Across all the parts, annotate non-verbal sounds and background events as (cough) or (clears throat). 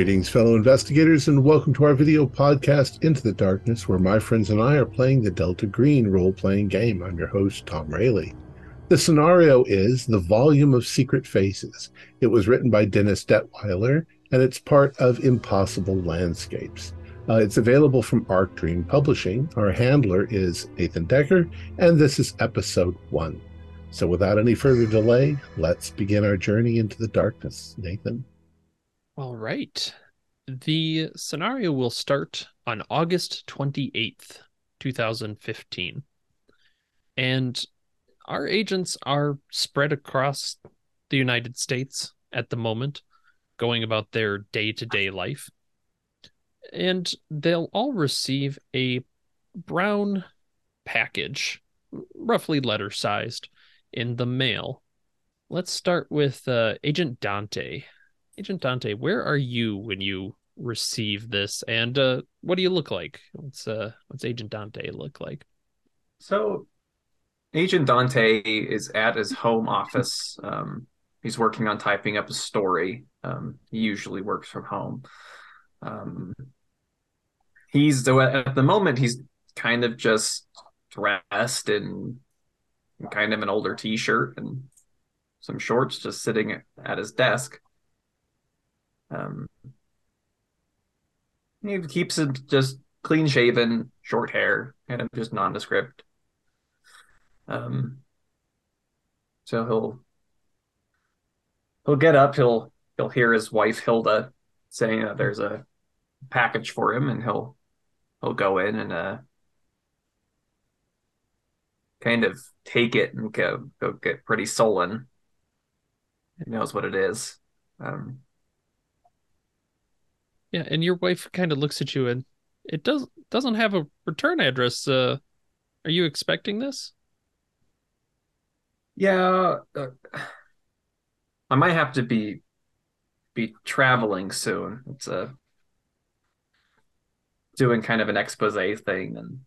Greetings, fellow investigators, and welcome to our video podcast, Into the Darkness, where my friends and I are playing the Delta Green role playing game. I'm your host, Tom Rayleigh. The scenario is The Volume of Secret Faces. It was written by Dennis Detwiller, and it's part of Impossible Landscapes. Uh, it's available from Arc Dream Publishing. Our handler is Nathan Decker, and this is episode one. So, without any further delay, let's begin our journey into the darkness. Nathan. All right. The scenario will start on August 28th, 2015. And our agents are spread across the United States at the moment, going about their day to day life. And they'll all receive a brown package, roughly letter sized, in the mail. Let's start with uh, Agent Dante. Agent Dante, where are you when you receive this, and uh, what do you look like? What's uh, what's Agent Dante look like? So, Agent Dante is at his home office. Um, he's working on typing up a story. Um, he usually works from home. Um, he's at the moment he's kind of just dressed in kind of an older t-shirt and some shorts, just sitting at his desk. Um, he keeps it just clean shaven, short hair, kind of just nondescript. Um, so he'll he'll get up. He'll he'll hear his wife Hilda saying that there's a package for him, and he'll he'll go in and uh kind of take it and go go get pretty sullen. He knows what it is. Um, yeah, and your wife kind of looks at you and it does doesn't have a return address. Uh, are you expecting this? Yeah, uh, I might have to be be traveling soon. It's a uh, doing kind of an expose thing and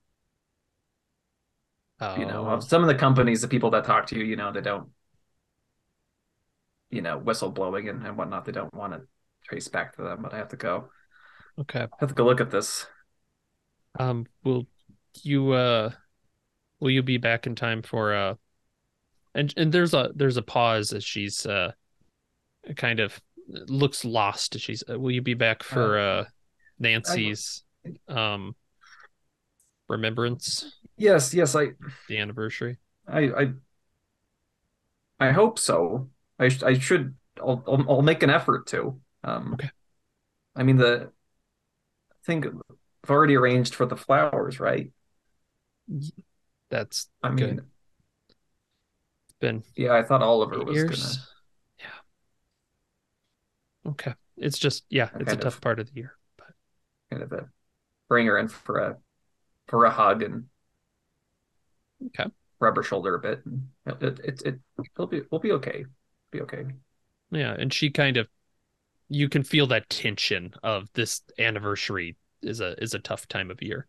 oh. you know oh. some of the companies the people that talk to you you know they don't you know whistleblowing and, and whatnot they don't want to trace back to them, but I have to go. Okay. I have to go look at this. Um, will you uh will you be back in time for uh and and there's a there's a pause as she's uh kind of looks lost she's uh, will you be back for uh, uh Nancy's um remembrance? Yes, yes, I the anniversary. I I I hope so. I I should I'll I'll, I'll make an effort to. Um, okay. I mean, the I think I've already arranged for the flowers, right? That's I mean, good. it's been yeah. I thought Oliver was years. gonna. Yeah. Okay. It's just yeah. It's a tough of, part of the year, but kind of a bring her in for a for a hug and okay rub her shoulder a bit. It it it, it will be we'll be okay. Be okay. Yeah, and she kind of you can feel that tension of this anniversary is a is a tough time of year.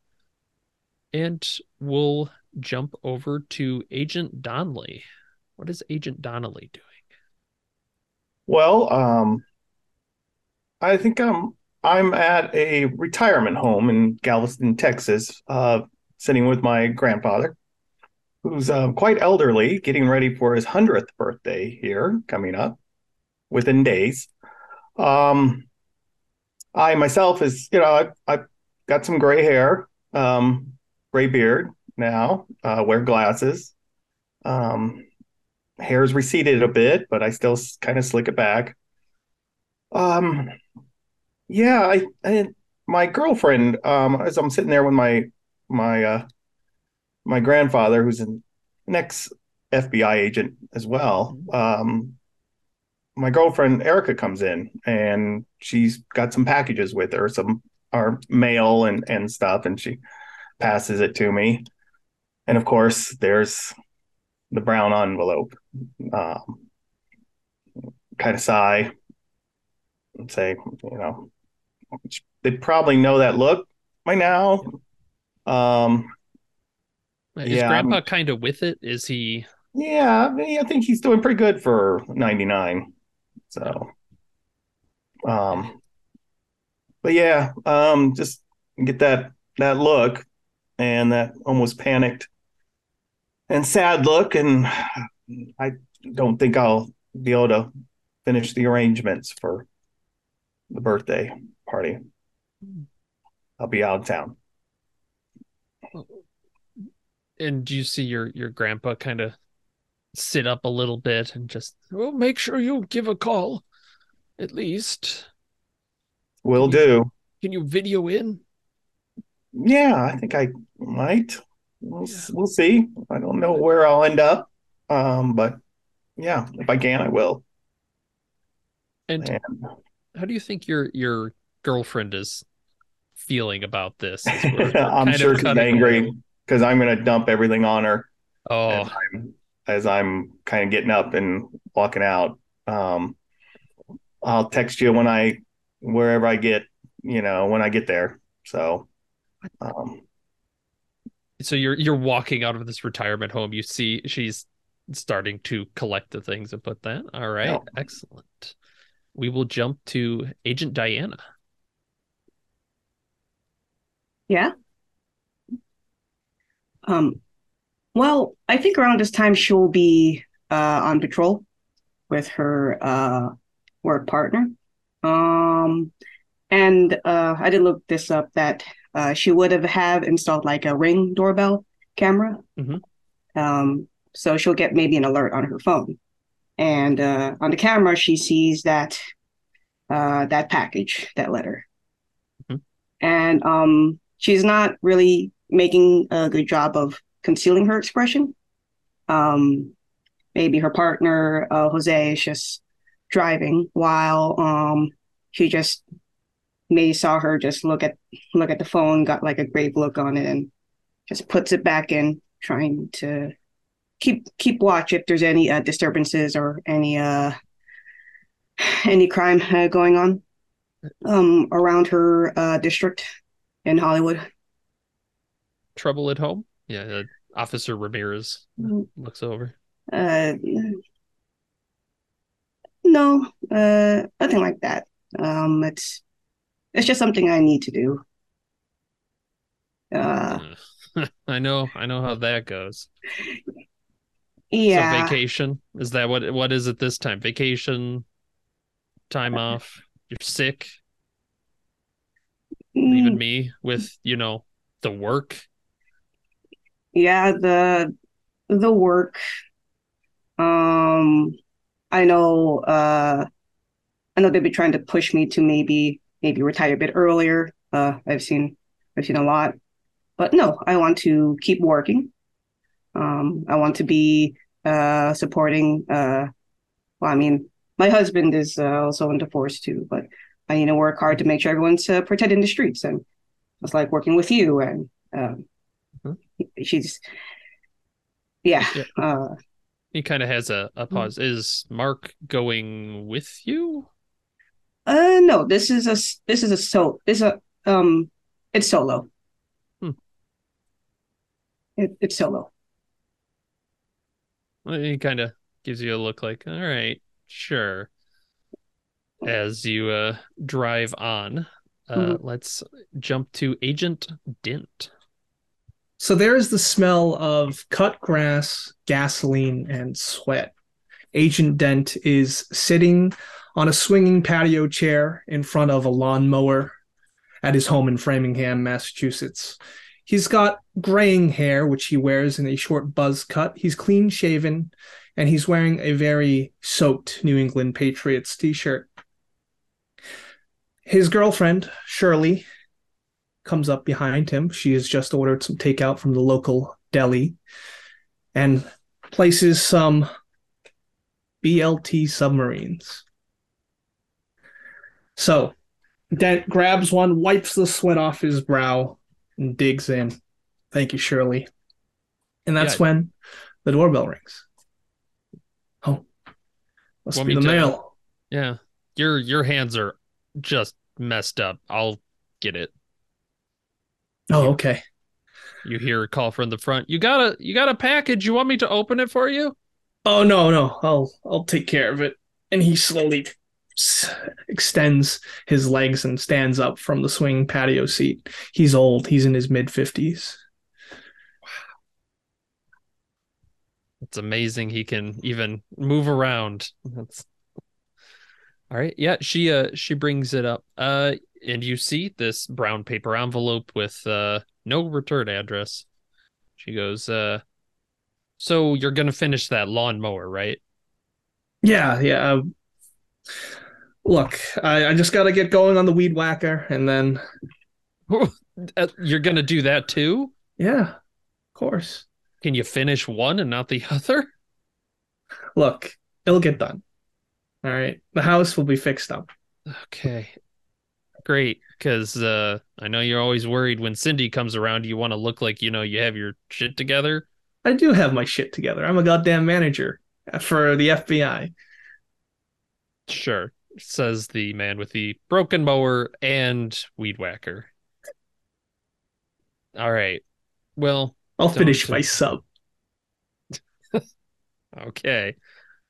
And we'll jump over to Agent Donnelly. What is Agent Donnelly doing? Well, um I think I'm I'm at a retirement home in Galveston, Texas, uh sitting with my grandfather who's uh, quite elderly, getting ready for his 100th birthday here coming up within days. Um, I myself is, you know, I, I've got some gray hair, um, gray beard now, uh, wear glasses. Um, hair's receded a bit, but I still kind of slick it back. Um, yeah, I, I my girlfriend, um, as I'm sitting there with my my uh, my grandfather, who's an, an ex FBI agent as well, um, my girlfriend Erica comes in and she's got some packages with her, some our mail and and stuff, and she passes it to me. And of course, there's the brown envelope. Um, kind of sigh and say, you know, they probably know that look by now. Um, is yeah, Grandpa kind of with it? Is he? Yeah, I, mean, I think he's doing pretty good for ninety nine. So, um, but yeah, um, just get that that look and that almost panicked and sad look, and I don't think I'll be able to finish the arrangements for the birthday party. I'll be out of town. And do you see your your grandpa kind of sit up a little bit and just well make sure you give a call at least Will do. can you video in Yeah, I think I might. We'll, we'll see. I don't know where I'll end up. Um, but yeah, if I can, I will. and how do you think your your girlfriend is feeling about this (laughs) we're I'm sure she's angry because I'm going to dump everything on her oh as I'm, kind of getting up and walking out. Um, I'll text you when I wherever I get, you know, when I get there. So, um, so you're you're walking out of this retirement home you see she's starting to collect the things and put that all right Yeah. excellent we will jump to agent diana Yeah. Um, well, I think around this time she'll be uh on patrol with her uh work partner. Um, and uh I did look this up that uh she would have have installed like a ring doorbell camera. Mhm. Um, so she'll get maybe an alert on her phone. And uh on the camera she sees that uh that package, that letter. Mhm. And um she's not really making a good job of concealing her expression. Um, maybe her partner, uh, Jose, is just driving while um, she just may saw her just look at look at the phone, got like a grave look on it, and just puts it back in, trying to keep keep watch if there's any uh, disturbances or any uh, any crime uh, going on um, around her uh, district in Hollywood. trouble at home yeah uh, officer ramirez Mm. looks over. Uh, no, uh, nothing like that. Um, it's it's just something I need to do. Uh, (laughs) i know i know how that goes. Yeah, so vacation is that what what is it this time? Vacation time off you're sick? leaving Mm, me with you know the work yeah, the the work. Um, I know. Uh, I know they've been trying to push me to maybe maybe retire a bit earlier. Uh, I've seen I've seen a lot, but no, I want to keep working. Um, I want to be uh supporting. Uh, well, I mean, my husband is uh, also in divorce too, but I need to work hard to make sure everyone's uh, protected in the streets, and it's like working with you and um. She's yeah, Yeah. uh, he kind of has a, a pause is mark going with you Uh, no, this is a this is a so this is a um it's solo. Hmm. It, it's solo. Well, He kind of gives you a look like, all right, sure. As you uh, drive on, uh, Mhm. let's jump to Agent Dint. So there's the smell of cut grass, gasoline, and sweat. Agent Dent is sitting on a swinging patio chair in front of a lawnmower at his home in Framingham, Massachusetts. He's got graying hair, which he wears in a short buzz cut. He's clean shaven, and he's wearing a very soaked New England Patriots t shirt. His girlfriend, Shirley, comes up behind him. She has just ordered some takeout from the local deli and places some BLT submarines. So Dent grabs one, wipes the sweat off his brow, and digs in. Thank you, Shirley. And that's Yeah. when the doorbell rings. Oh, must Want be the to- mail. Yeah, your your hands are just messed up. I'll get it. Oh, okay. You hear a call from the front. You got a you got a package. You want me to open it for you? Oh no, no, I'll I'll take care of it. And he slowly extends his legs and stands up from the swing patio seat. He's old. He's in his mid fifties. Wow. It's amazing he can even move around. That's all right. Yeah, she uh she brings it up. Uh and you see this brown paper envelope with uh no return address. She goes, uh so you're gonna finish that lawnmower, right? Yeah, yeah. uh, look, I, I just got to get going on the weed whacker, and then (laughs) Uh, you're gonna do that too? yeah, of course. Can you finish one and not the (laughs) other? Look, it'll get done. All right, the house will be fixed up. Okay. Great, because uh, I know you're always worried when Cindy comes around. You want to look like you know you have your shit together. I do have my shit together. I'm a goddamn manager for the FBI. Sure, says the man with the broken mower and weed whacker. All right. Well, I'll finish my sub. (laughs) okay.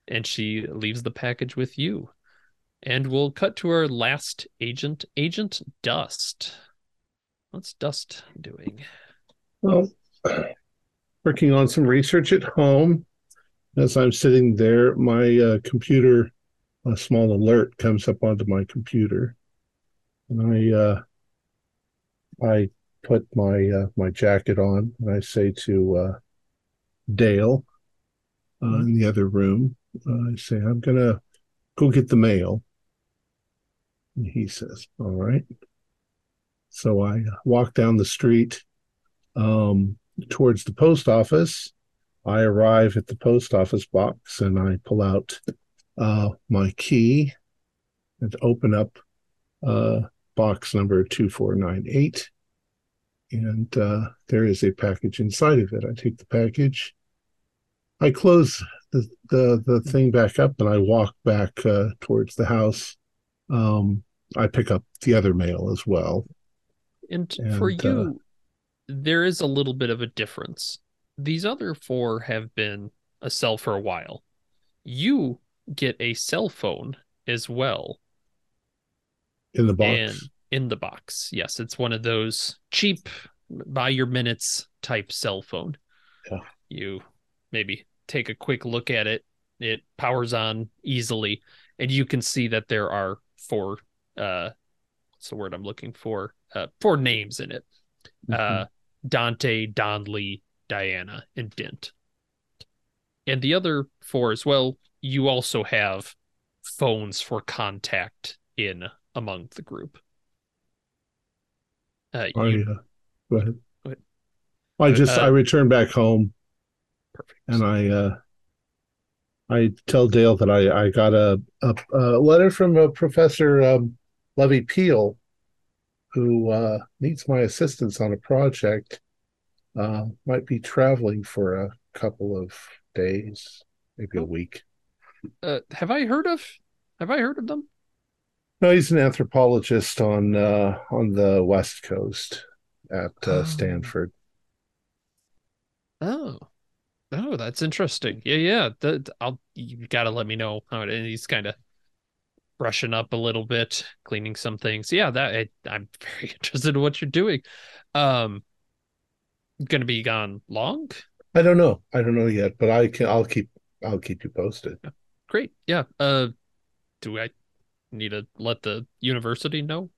And she leaves the package with you. And we'll cut to our last agent, Agent Dust. What's Dust doing? Well, working on some research at home. As I'm sitting there, my uh, computer, a small alert comes up onto my computer, and I uh, I put my uh, my jacket on, and I say to uh, Dale uh, in the other room, uh, I say, "I'm gonna go get the mail." And he says, "All right." So I walk down the street um, towards the post office. I arrive at the post office box and I pull out uh, my key and open up uh, box number 2498. And uh, there is a package inside of it. I take the package. I close the, the, the thing back up and I walk back uh, towards the house. Um, I pick up the other mail as well. And, for And, uh, you, there is a little bit of a difference. These other four have been a cell for a while. You get a cell phone as well In the box. and in the box. Yes, it's one of those cheap buy your minutes type cell phone. Yeah. You maybe take a quick look at it. It powers on easily, and you can see that there are four uh what's the word I'm looking for? Uh four names in it. Uh Dante, Donley, Diana, and Dint. And the other four as well, you also have phones for contact in among the group. Uh, I, you, uh, go ahead. Go ahead. I just Uh, I return back home perfect. and I uh, I tell Dale that I I got a a, a letter from a professor um, Levy Peel who uh, needs my assistance on a project. Uh, might be traveling for a couple of days, maybe a Oh. week. uh, have I heard of? Have I heard of them? No, he's an anthropologist on uh, on the west coast at uh, Oh. Stanford. Oh, oh, that's interesting. Yeah, yeah. That I'll. You got to let me know how it. And he's kind of brushing up a little bit, cleaning some things. Yeah, that I, I'm (laughs) very interested in what you're doing. Um, gonna be gone long? I don't know. I don't know yet, but I can. I'll keep. I'll keep you posted. Great. Yeah. Uh, do I need to let the university know?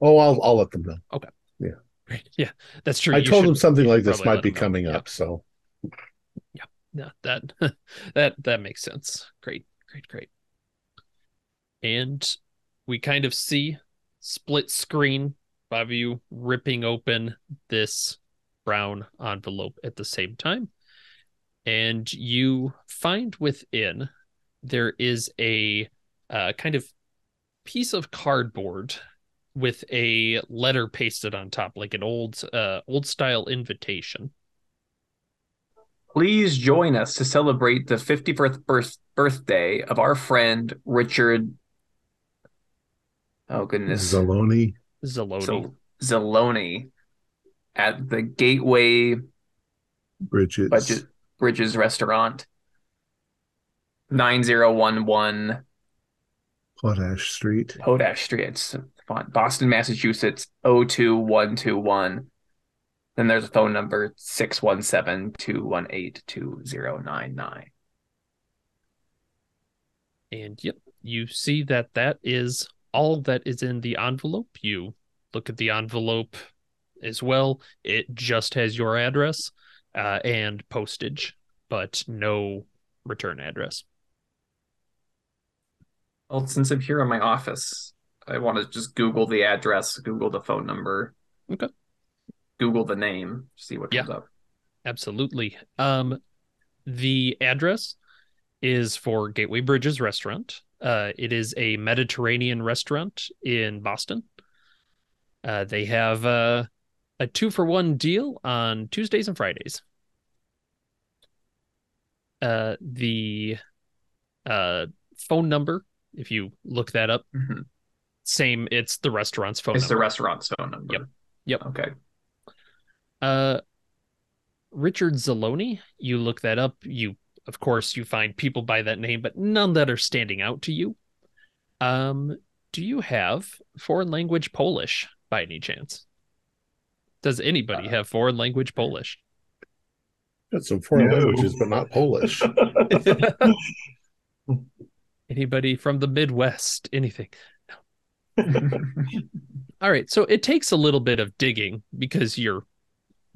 Oh, I'll I'll let them know. Okay. Yeah. Great. (laughs) Yeah, that's true. I You told them something like this might be them know. coming Yeah. up. So Yeah, that (laughs) that that makes sense. Great, great, great. And we kind of see split screen, you ripping open this brown envelope at the same time. And you find within there is a uh, kind of piece of cardboard with a letter pasted on top, like an old uh, old style invitation. Please join us to celebrate the 51st birth- birthday of our friend Richard. Oh goodness, Zaloni. Zaloni. so Zaloni at the Gateway Bridges. Budget Bridges Restaurant. 9011 Potash Street. Potash Street. It's. Boston, Massachusetts 02121. Then there's a phone number 617-218-2099. And yep, you see that that is all that is in the envelope. You look at the envelope as well. It just has your address uh, and postage, but no return address. Well, since I'm here in my office, I want to just Google the address, Google the phone number. Okay. Google the name, see what Yeah. comes up. Absolutely. Um, the address is for Gateway Bridges Restaurant. Uh, it is a Mediterranean restaurant in Boston. Uh, they have uh, a two for one deal on Tuesdays and Fridays. Uh, the uh, phone number, if you look that up, Mhm. same. It's the restaurant's phone It's number. the restaurant's phone number. Yep. Yep. Okay. Uh, Richard Zaloni, you look that up. You, of course, you find people by that name, but none that are standing out to you. Um, do you have foreign language Polish by any chance? Does anybody Uh, have foreign language Polish? Got some foreign No. languages, but not Polish. (laughs) (laughs) Anybody from the Midwest? Anything? (laughs) All right, so it takes a little bit of digging because you're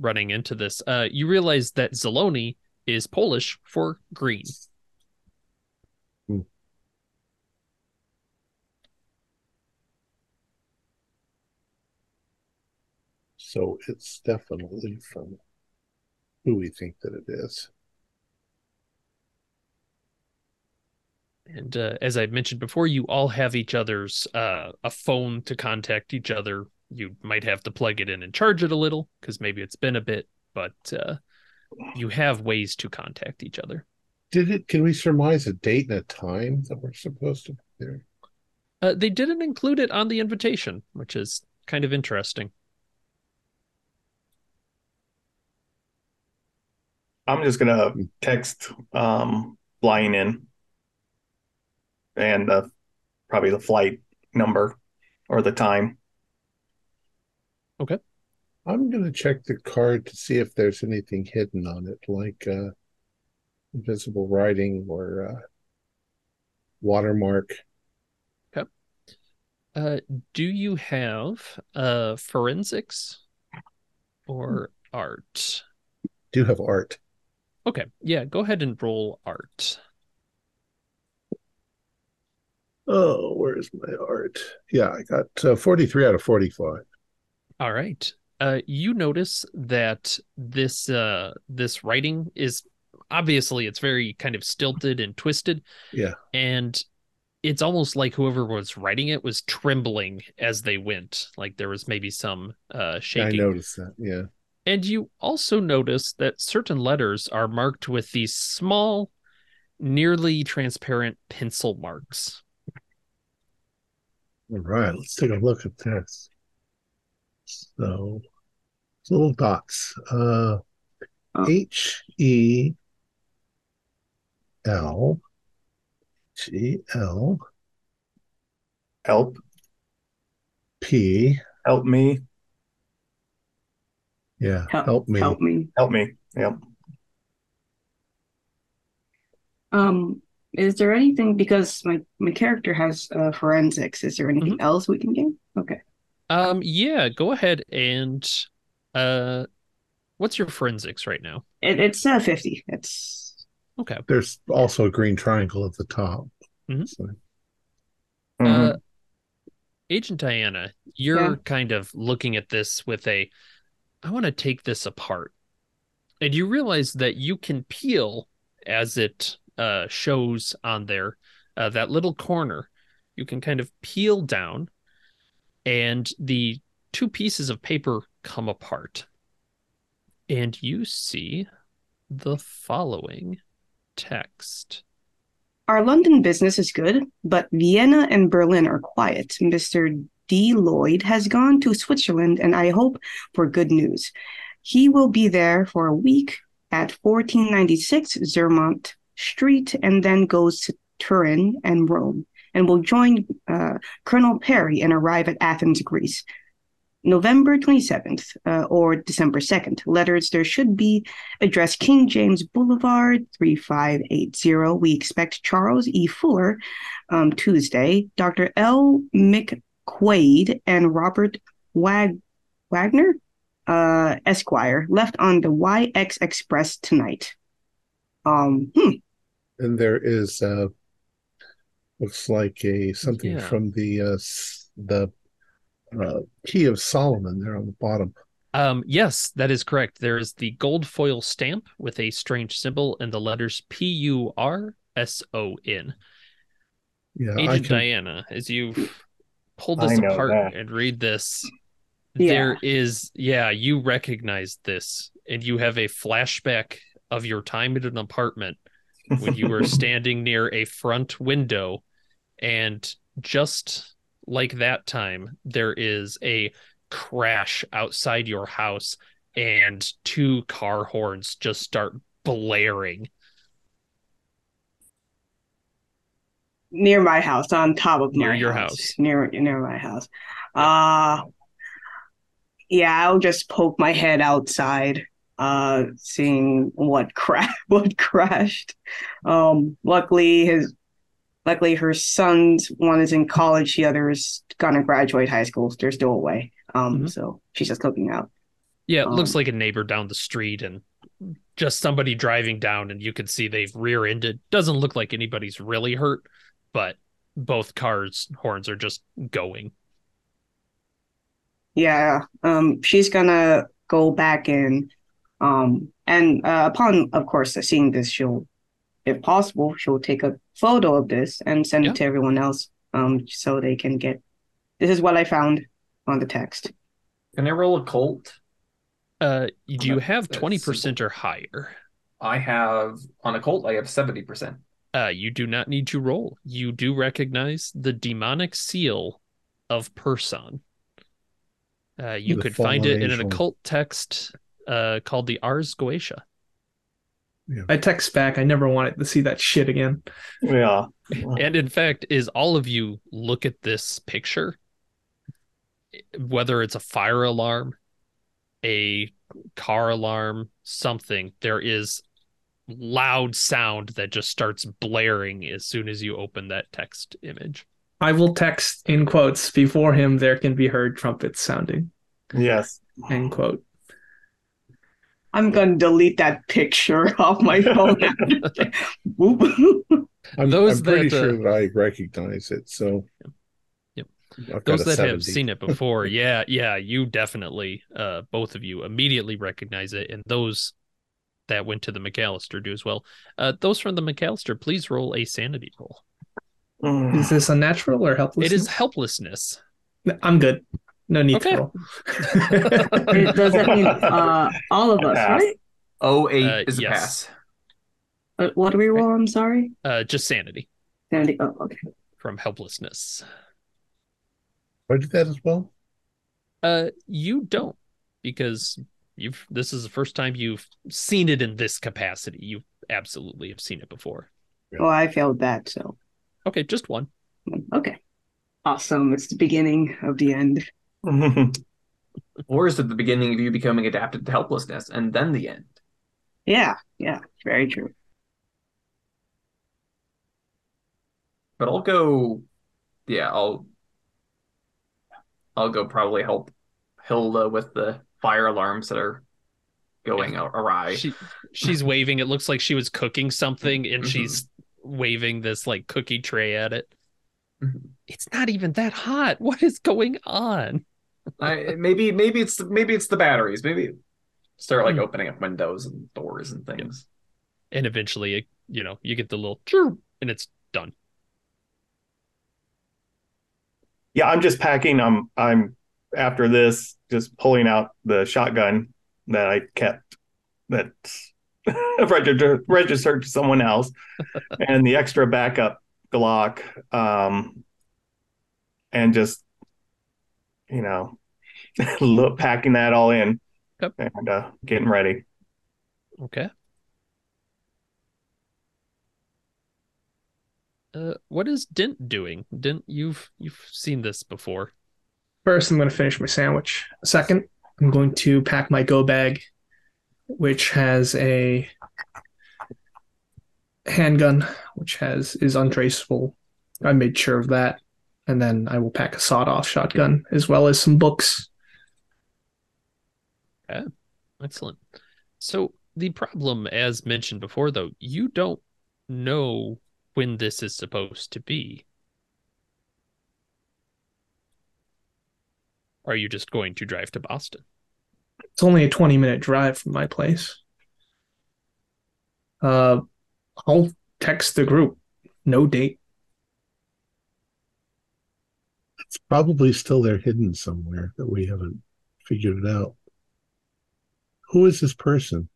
running into this. Uh, you realize that Zaloni is Polish for green. So it's definitely from who we think that it is. And uh, as I mentioned before, you all have each other's uh, a phone to contact each other. You might have to plug it in and charge it a little because maybe it's been a bit, but uh, you have ways to contact each other. Did it? Can we surmise a date and a time that we're supposed to be there? Uh, they didn't include it on the invitation, which is kind of interesting. I'm just gonna text um flying in and uh, probably the flight number or the time. I'm going to check the card to see if there's anything hidden on it, like uh, invisible writing or uh, watermark. Uh, do you have uh, forensics or art? Do have art. Okay, yeah, go ahead and roll art. Oh, where's my art? Yeah, I got uh, 43 out of 45. All right. Uh, you notice that this uh, this writing is obviously it's very kind of stilted and twisted. Yeah. And it's almost like whoever was writing it was trembling as they went. Like there was maybe some uh, shaking. I noticed that. Yeah. And you also notice that certain letters are marked with these small, nearly transparent pencil marks. All right, let's take a look at this. So, little dots. Uh, Oh. H E L G L Help, P. help me, Yeah, Help, help me. Help me. help me. Yep. Um, is there anything because my my character has uh, forensics? Is there anything else we can gain? Okay. Um, yeah, go ahead and uh, what's your forensics right now? It, it's uh, fifty. It's Okay. There's also a green triangle at the top. Mhm. So, Mhm. Uh, Agent Diana, you're Yeah. kind of looking at this with a, I want to take this apart. And you realize that you can peel as it uh, shows on there, uh, that little corner. You can kind of peel down, and the two pieces of paper come apart. And you see the following text. our London business is good, but Vienna and Berlin are quiet. Mister D. Lloyd has gone to Switzerland, and I hope for good news. He will be there for a week at 1496 Zermatt Street, and then goes to Turin and Rome. And will join uh, Colonel Perry and arrive at Athens, Greece. November 27th uh, or December 2nd. Letters there should be addressed King James Boulevard 3580. We expect Charles E. Fuller um, Tuesday, Dr. L. McQuaid, and Robert Wag- Wagner uh, Esquire left on the YX Express tonight. Um, hmm. And there is uh looks like a something Yeah. from the uh the uh key of Solomon there on the bottom. Um, yes, that is correct. There is the gold foil stamp with a strange symbol and the letters P U R S O N. Yeah, Agent can Diana, as you pull this apart that. and read this, Yeah. there is, yeah, you recognize this, and you have a flashback of your time in an apartment when you were (laughs) standing near a front window, and just like that time, there is a crash outside your house, and two car horns just start blaring. near my house, on top of Near your house, house. near near my house. Uh yeah, I'll just poke my head outside, uh, seeing what cra- (laughs) what crashed. Um, luckily his, luckily her son's one is in college, the other is gonna graduate high school. They're still away. Um, Mhm. so she's just looking out. Yeah, it looks Um, like a neighbor down the street and just somebody driving down, and you can see they've rear ended. Doesn't look like anybody's really hurt, but both cars' horns are just going. Yeah, um, she's gonna go back in, um, and uh, upon, of course, seeing this, she'll, if possible, she'll take a photo of this and send Yeah. it to everyone else, um, so they can get. This is what I found on the text. Can I roll occult? Uh, do you have twenty percent or higher? I have on a cult. I have seventy percent. Uh, you do not need to roll. You do recognize the demonic seal of Purson. Uh, you The could find it in an occult text uh, called the Ars Goetia. I text back. I never wanted to see that shit again. yeah. And in fact, is all of you look at this picture, whether it's a fire alarm, a car alarm, something, there is loud sound that just starts blaring as soon as you open that text image. I will text in quotes before him. There can be heard trumpets sounding. Yes. End quote. I'm gonna delete that picture (laughs) off my phone. (laughs) I'm, Those I'm pretty that, uh, sure that I recognize it. So Yep. I've Those a that have seen it (laughs) before, yeah, yeah, you definitely, uh, both of you immediately recognize it, and those that went to the McAllister do as well. Uh, those from the McAllister, please roll a sanity roll. Is this unnatural or helpless? It is helplessness. I'm good. No need Okay. (laughs) to roll. Does that mean uh, all of us, Pass. right? Oh eight Uh, is a yes. pass. Uh, what do we roll? I'm sorry. Uh, just sanity Sandy. Oh, okay. from helplessness. I did that as well. Uh, you don't because you've. This is the first time you've seen it in this capacity. You absolutely have seen it before. Well, I failed that, so Okay, just one. okay. Awesome. It's the beginning of the end. (laughs) Or is it the beginning of you becoming adapted to helplessness and then the end? Yeah, yeah, very true. But I'll go. Yeah, I'll. I'll go probably help Hilda with the fire alarms that are going a- awry. She she's waving. It looks like she was cooking something, and Mhm. she's waving this like cookie tray at it. Mhm. It's not even that hot. What is going on? I, maybe maybe it's the, maybe it's the batteries. Maybe start like Hmm. opening up windows and doors and things. And eventually, it, you know, you get the little chirp, and it's done. yeah, I'm just packing. I'm I'm after this just pulling out the shotgun that I kept that (laughs) registered registered to someone else (laughs) and the extra backup Glock um and just you know (laughs) look packing that all in Yep. and uh, getting ready. Okay. Uh, what is Dent doing? Dent, you've you've seen this before. First, I'm going to finish my sandwich. Second, I'm going to pack my go bag, which has a handgun, which has is untraceable. I made sure of that, and then I will pack a sawed-off shotgun as well as some books. Okay, Excellent. So the problem, as mentioned before, though, you don't know when this is supposed to be. Are you just going to drive to Boston? It's only a 20 minute drive from my place. Uh, I'll text the group. No date. It's probably still there hidden somewhere that we haven't figured it out. Who is this person?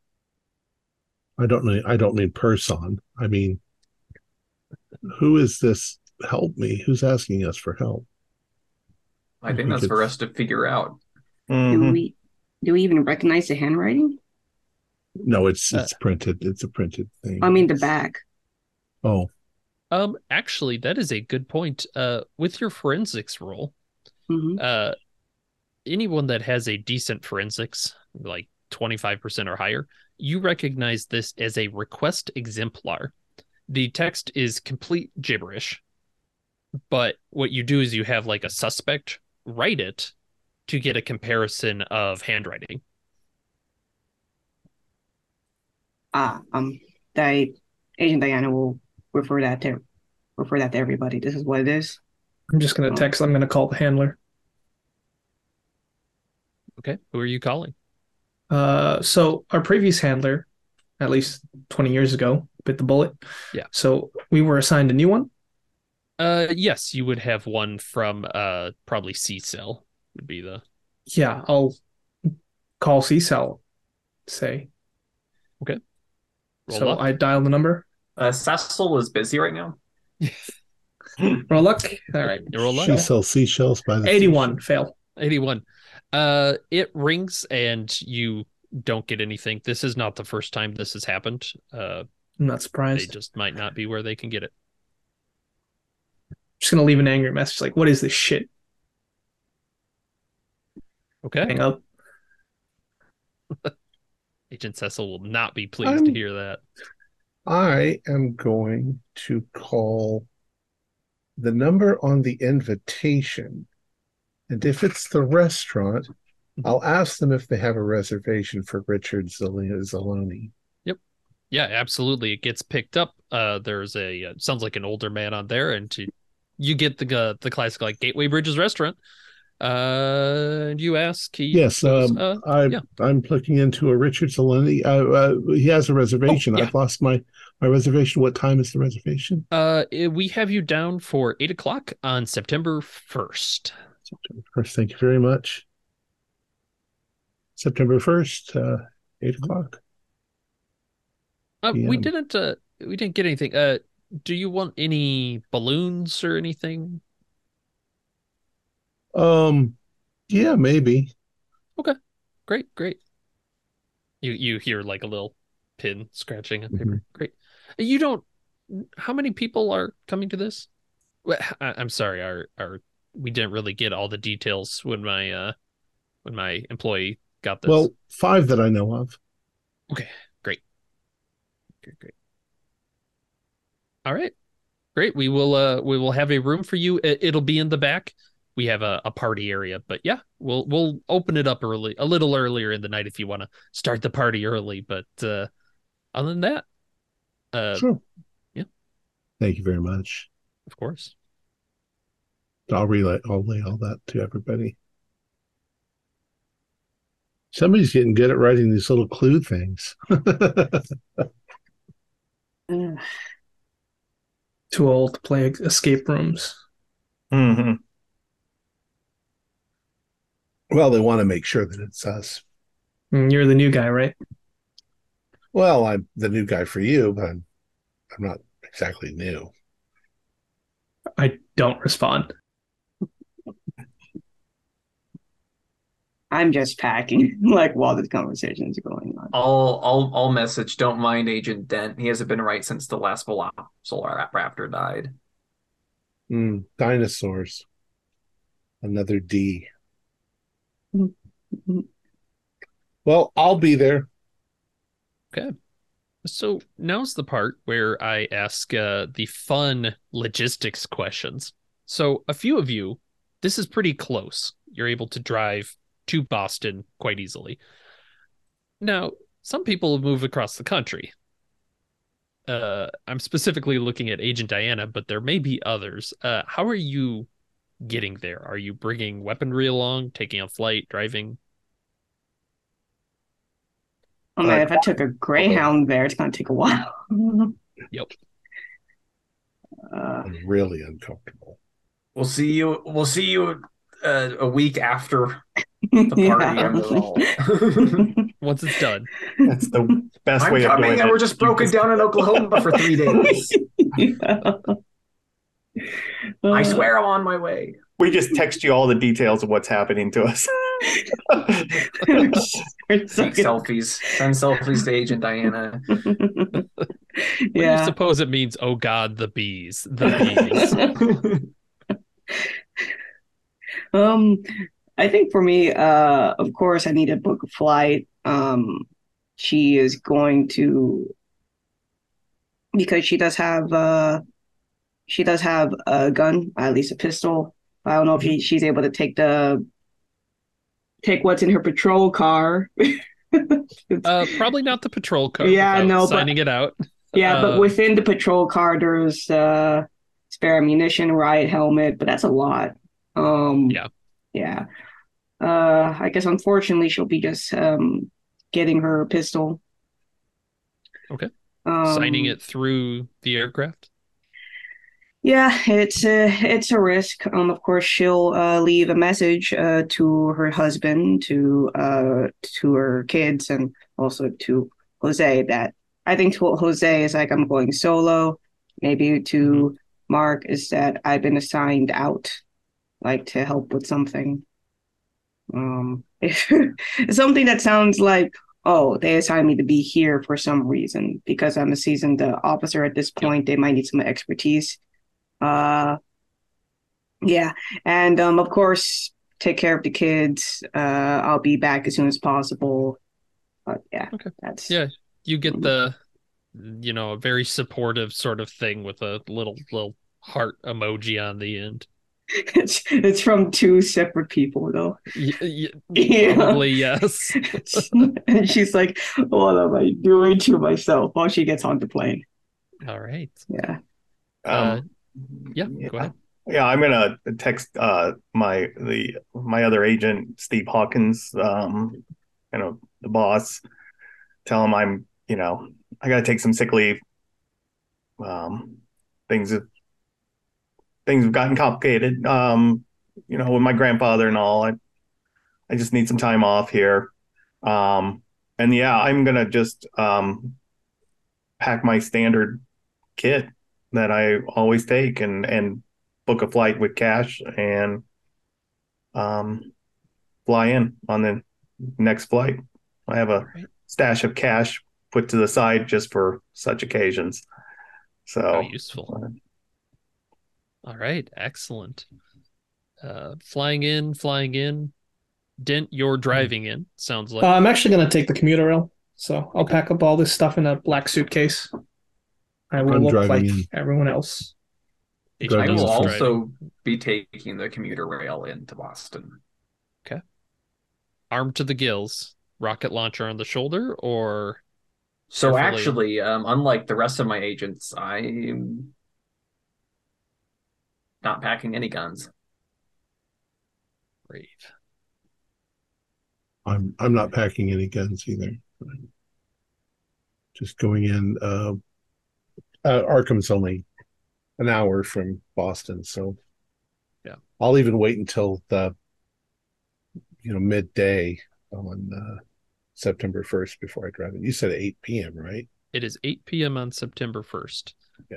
I don't know. I don't mean person. I mean, who is this? Help me. Who's asking us for help? I think We that's could- for us to figure out. Do Mhm. we do we even recognize the handwriting? No, it's Uh, it's printed. It's a printed thing. I mean the back. Oh, Um, actually, that is a good point. Uh, with your forensics roll, hmm uh, anyone that has a decent forensics, like 25% or higher, you recognize this as a request exemplar. The text is complete gibberish, but what you do is you have like a suspect write it to get a comparison of handwriting. Ah, um, Di- Agent Diana will refer that to refer that to everybody. This is what it is. I'm just going to text. I'm going to call the handler. Okay, who are you calling? Uh, so our previous handler, at least 20 years ago, bit the bullet. Yeah. So we were assigned a new one. Uh, yes, you would have one from uh probably Cecil would be the Yeah, I'll call Cecil. Say. roll so up. I dial the number. Uh, Cecil is busy right now. (laughs) Roll luck. All right. You roll up. she sells seashells by the 81. Fail. 81. Uh, it rings and you don't get anything. This is not the first time this has happened. Uh, I'm not surprised. they just might not be where they can get it. just going to leave an angry message like, what is this shit? Okay. Hang up. (laughs) Agent Cecil will not be pleased to I'm- hear that. I am going to call the number on the invitation. And if it's the restaurant, I'll ask them if they have a reservation for Richard Zalina Yep. Yeah, absolutely. It gets picked up. Uh, there's a uh, sounds like an older man on there, and to, you get the uh, the classic like Gateway Bridges restaurant. Uh, and you ask. He Yes, um, uh, I, yeah. I'm looking into a Richard Zaloni. Uh, uh, he has a reservation. Oh, yeah. I've lost my, my reservation. What time is the reservation? uh, eh, we have you down for eight o'clock on September first. September 1st. Thank you very much. September 1st, uh, 8 o'clock. Uh, we didn't. Uh, we didn't get anything. Uh, do you want any balloons or anything? Um, yeah, maybe. Okay, great, great. You you hear like a little pin scratching on paper. Mm-hmm. Great. You don't. How many people are coming to this? Well, I, I'm sorry. Our our we didn't really get all the details when my uh when my employee got this. Well, five that I know of. Okay, great, great. Great. All right, great. We will uh we will have a room for you. It, it'll be in the back. We have a, a party area, but yeah, we'll we'll open it up early, a little earlier in the night if you want to start the party early. But uh other than that, uh, Sure. yeah. Thank you very much. of course. I'll relay, I'll lay all that to everybody. Somebody's getting good at writing these little clue things. (laughs) Too old to play escape rooms. hmm well, they want to make sure that it's us. Mm, You're the new guy, right? Well, I'm the new guy for you, but I'm, I'm not exactly new. I don't respond. I'm just packing (laughs) like while this conversation is going on. I'll I'll I'll message. Don't mind Agent Dent. He hasn't been right since the last Velociraptor Raptor died. Mm, dinosaurs. Another D. Well, I'll be there. Okay. So now's the part where I ask uh, the fun logistics questions. So a few of you, this is pretty close. You're able to drive to Boston quite easily. Now, some people have moved across the country. Uh, I'm specifically looking at Agent Diana, but there may be others. Uh, how are you getting there? Are you bringing weaponry along, taking a flight, driving? Oh man, Uh, if I took a Greyhound there, it's gonna take a while. (laughs) Yep. Uh, I'm really uncomfortable. We'll see you. We'll see you uh, a week after the (laughs) party. yeah. and all- Once it's done. That's the best I'm way of coming, doing and it. we're just broken down in Oklahoma for three days. (laughs) Yeah. I Uh, swear I'm on my way. We just text you all the details of what's happening to us. It's (laughs) so Take good. selfies. Send selfies to Agent Diana. What do you yeah. suppose it means? Oh God, the bees, the bees. (laughs) Um, I think for me, uh, of course, I need to book a flight. Um, she is going to because she does have uh, she does have a gun, at least a pistol. I don't know if she, she's able to take the take what's in her patrol car. (laughs) Uh, probably not the patrol car. Yeah, no, but- signing it out. Yeah, but Uh, within the patrol car, there's uh, spare ammunition, riot helmet, but that's a lot. Um, Yeah. yeah. Uh, I guess unfortunately she'll be just um getting her pistol. Okay. Um, signing it through the aircraft. Yeah, it's a it's a risk. Um, of course, she'll uh, leave a message uh, to her husband, to uh, to her kids, and also to Jose. That I think to Jose is like I'm going solo. Maybe to Mark is that I've been assigned out, like to help with something. Um, (laughs) something that sounds like oh they assigned me to be here for some reason because I'm a seasoned uh, officer at this point. They might need some expertise. Uh, yeah, and um, of course, take care of the kids. Uh, I'll be back as soon as possible. But yeah, Okay. that's Yeah, you get the, you know, a very supportive sort of thing with a little little heart emoji on the end. (laughs) it's it's from two separate people though. Y- y- (laughs) Yeah. Probably yes. (laughs) and she's like, "What am I doing to myself?" While she gets on the plane. All right. Yeah. Uh, Um, yeah, go ahead. Yeah, I'm gonna text uh my the my other agent Steve Hawkins, um, you know the boss, tell him I'm you know I gotta take some sick leave. Um, things have things have gotten complicated. Um, you know with my grandfather and all. I I just need some time off here. Um, and yeah, I'm gonna just um pack my standard kit that I always take and and book a flight with cash and um fly in on the next flight. I have a Right. stash of cash put to the side just for such occasions. How So useful. All right, excellent. Uh, flying in, flying in. Dent, you're driving in. Sounds like. Uh, I'm actually going to take the commuter rail. So I'll pack up all this stuff in a black suitcase. I will I'm look like in. everyone else. I will Driving. also be taking the commuter rail into Boston. Okay. Armed to the gills, rocket launcher on the shoulder, or So Carefully. actually, um, unlike the rest of my agents, I'm not packing any guns. brave. I'm I'm not packing any guns either. Just going in. Uh, uh, Arkham's only an hour from Boston, so Yeah. I'll even wait until the you know midday on uh, September first before I drive it. You said eight p.m. right? It is 8 p.m. on September 1st. Yeah.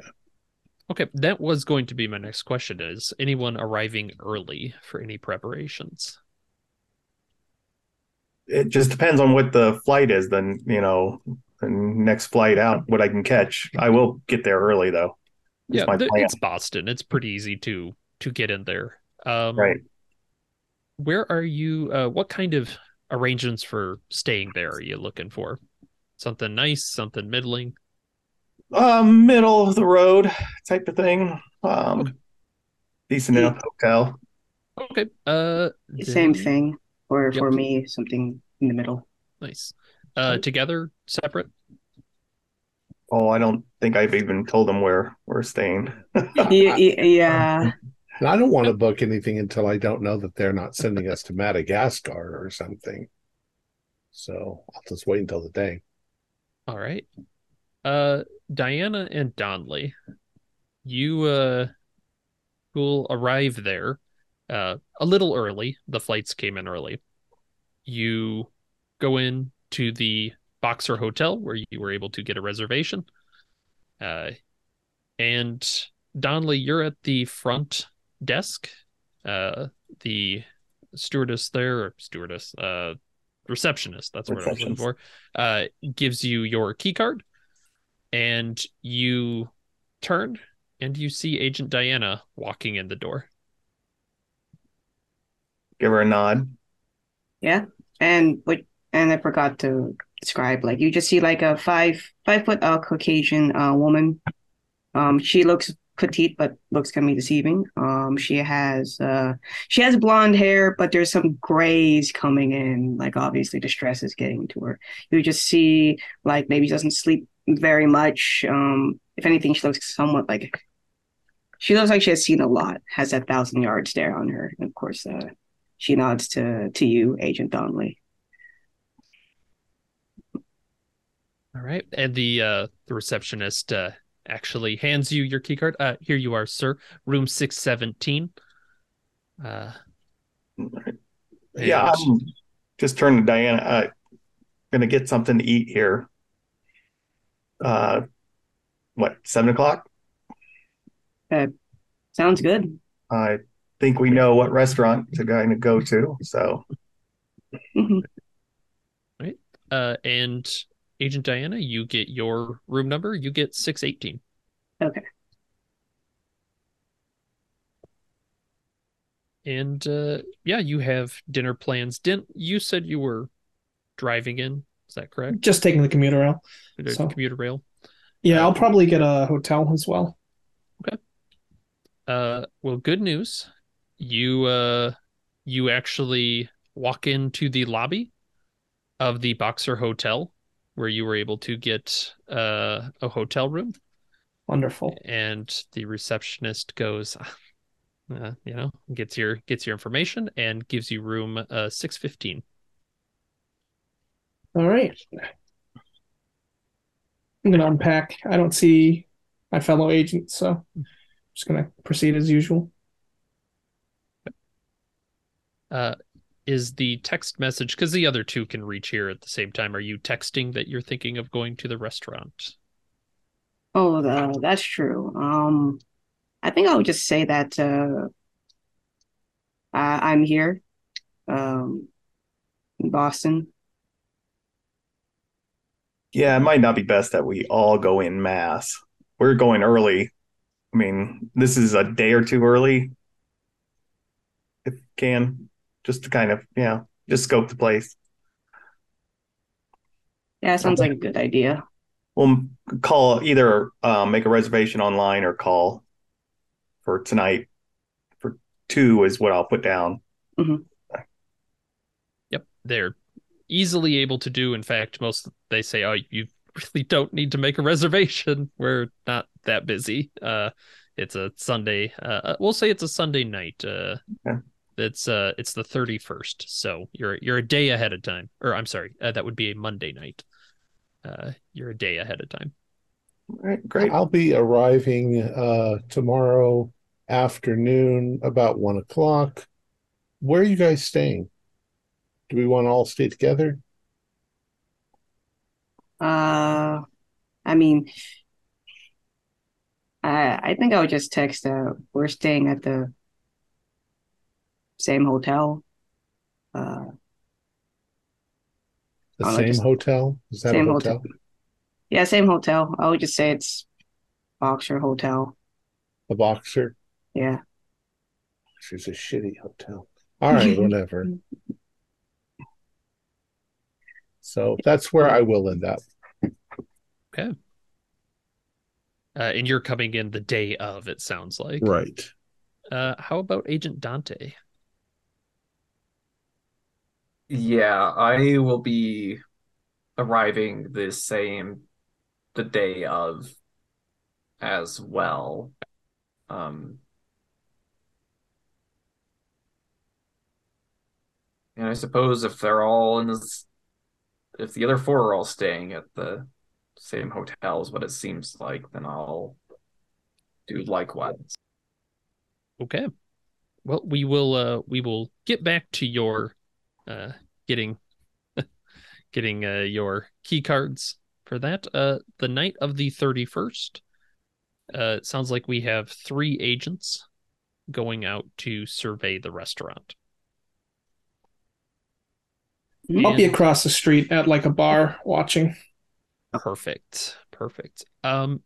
Okay, that was going to be my next question. Is anyone arriving early for any preparations? it just depends on what the flight is. Then you know, the next flight out, what I can catch. I will get there early though. Yeah, my th- plan. it's Boston. It's pretty easy to to get in there. Um, Right. Where are you? Uh, what kind of arrangements for staying there are you looking for? Something nice, something middling. Um, middle of the road type of thing. Um, decent Yeah. enough hotel. Okay. Uh, Same thing. Or Yep. for me, something in the middle. Nice. Uh, together, separate. Oh, I don't think I've even told them where we're staying. (laughs) (laughs) yeah, yeah, yeah. And I don't want to book anything until I don't know that they're not sending us to Madagascar or something. So I'll just wait until the day. All right. Uh, Diana and Donley, you uh will arrive there uh a little early. The flights came in early. You go in to the Boxer Hotel where you were able to get a reservation. Uh, and Donley, you're at the front desk. Uh, the stewardess there, or stewardess, uh, receptionist. That's what I was looking for. Uh, gives you your key card, and you turn and you see Agent Diana walking in the door. Give her a nod. Yeah. And what and I forgot to describe, like you just see like a five five foot uh Caucasian uh woman. Um she looks petite but looks can be deceiving. Um she has uh she has blonde hair, but there's some grays coming in, like obviously the stress is getting to her. You just see like maybe she doesn't sleep very much. Um if anything, she looks somewhat like she looks like she has seen a lot, has that thousand yard stare on her. And of course, uh she nods to to you, Agent Donnelly. All right, and the uh the receptionist uh actually hands you your key card. Uh, here you are, sir. Room six seventeen. Uh, Yeah, and- I'm just turn to Diana. Uh, gonna get something to eat here. Uh, what seven o'clock? Uh, Sounds good. I think we know what restaurant to going to go to. So Mhm. uh, and Agent Diana, you get your room number. You get six eighteen. Okay. And uh, yeah, you have dinner plans. Didn't you said you were driving in? Is that correct? Just taking the commuter rail. The So- commuter rail. Yeah, I'll probably get a hotel as well. Okay. Uh, well, good news. You uh, you actually walk into the lobby of the Boxer Hotel, where you were able to get uh, a hotel room, Wonderful. and the receptionist goes, uh, you know, gets your gets your information and gives you room uh six fifteen. All right. I'm gonna unpack. I don't see my fellow agent, so I'm just gonna proceed as usual. Uh, is the text message because the other two can reach here at the same time? Are you texting that you're thinking of going to the restaurant? Oh, the, that's true. Um, I think I would just say that uh, I, I'm here, um, in Boston. yeah, it might not be best that we all go in mass. We're going early. I mean, this is a day or two early. If can, just to kind of, you know just scope the place. Yeah, sounds like a good idea. We'll call either um, make a reservation online or call for tonight. For two is what I'll put down. Yep, they're easily able to do. In fact, most they say, "Oh, you really don't need to make a reservation. We're not that busy. Uh, it's a Sunday. Uh, we'll say it's a Sunday night. Uh, Okay. It's uh, it's the thirty first. So you're you're a day ahead of time. Or I'm sorry, uh, that would be a Monday night. Uh, you're a day ahead of time. All right, great. I'll be arriving uh, tomorrow afternoon about one o'clock. Where are you guys staying? Do we want to all stay together? Uh, I mean, I I think I would just text. Uh, we're staying at the same hotel. Uh, The I'll same just- hotel? Is that same a hotel. hotel? Yeah, same hotel. I would just say it's Boxer Hotel. a boxer. Yeah. She's a shitty hotel. All right, (laughs) whatever. So that's where I will end up. Uh, and you're coming in the day of, it sounds like. Right. Uh, how about Agent Dante? Yeah, I will be arriving the same the day of as well. Um and I suppose if they're all in this if the other four are all staying at the same hotel is what it seems like, then I'll do likewise. Okay. Well, we will uh we will get back to your uh getting (laughs) getting uh your key cards for that. Uh the night of the 31st. Uh it sounds like we have 3 agents going out to survey the restaurant. I'll be across the street at like a bar watching. Perfect. Perfect. Um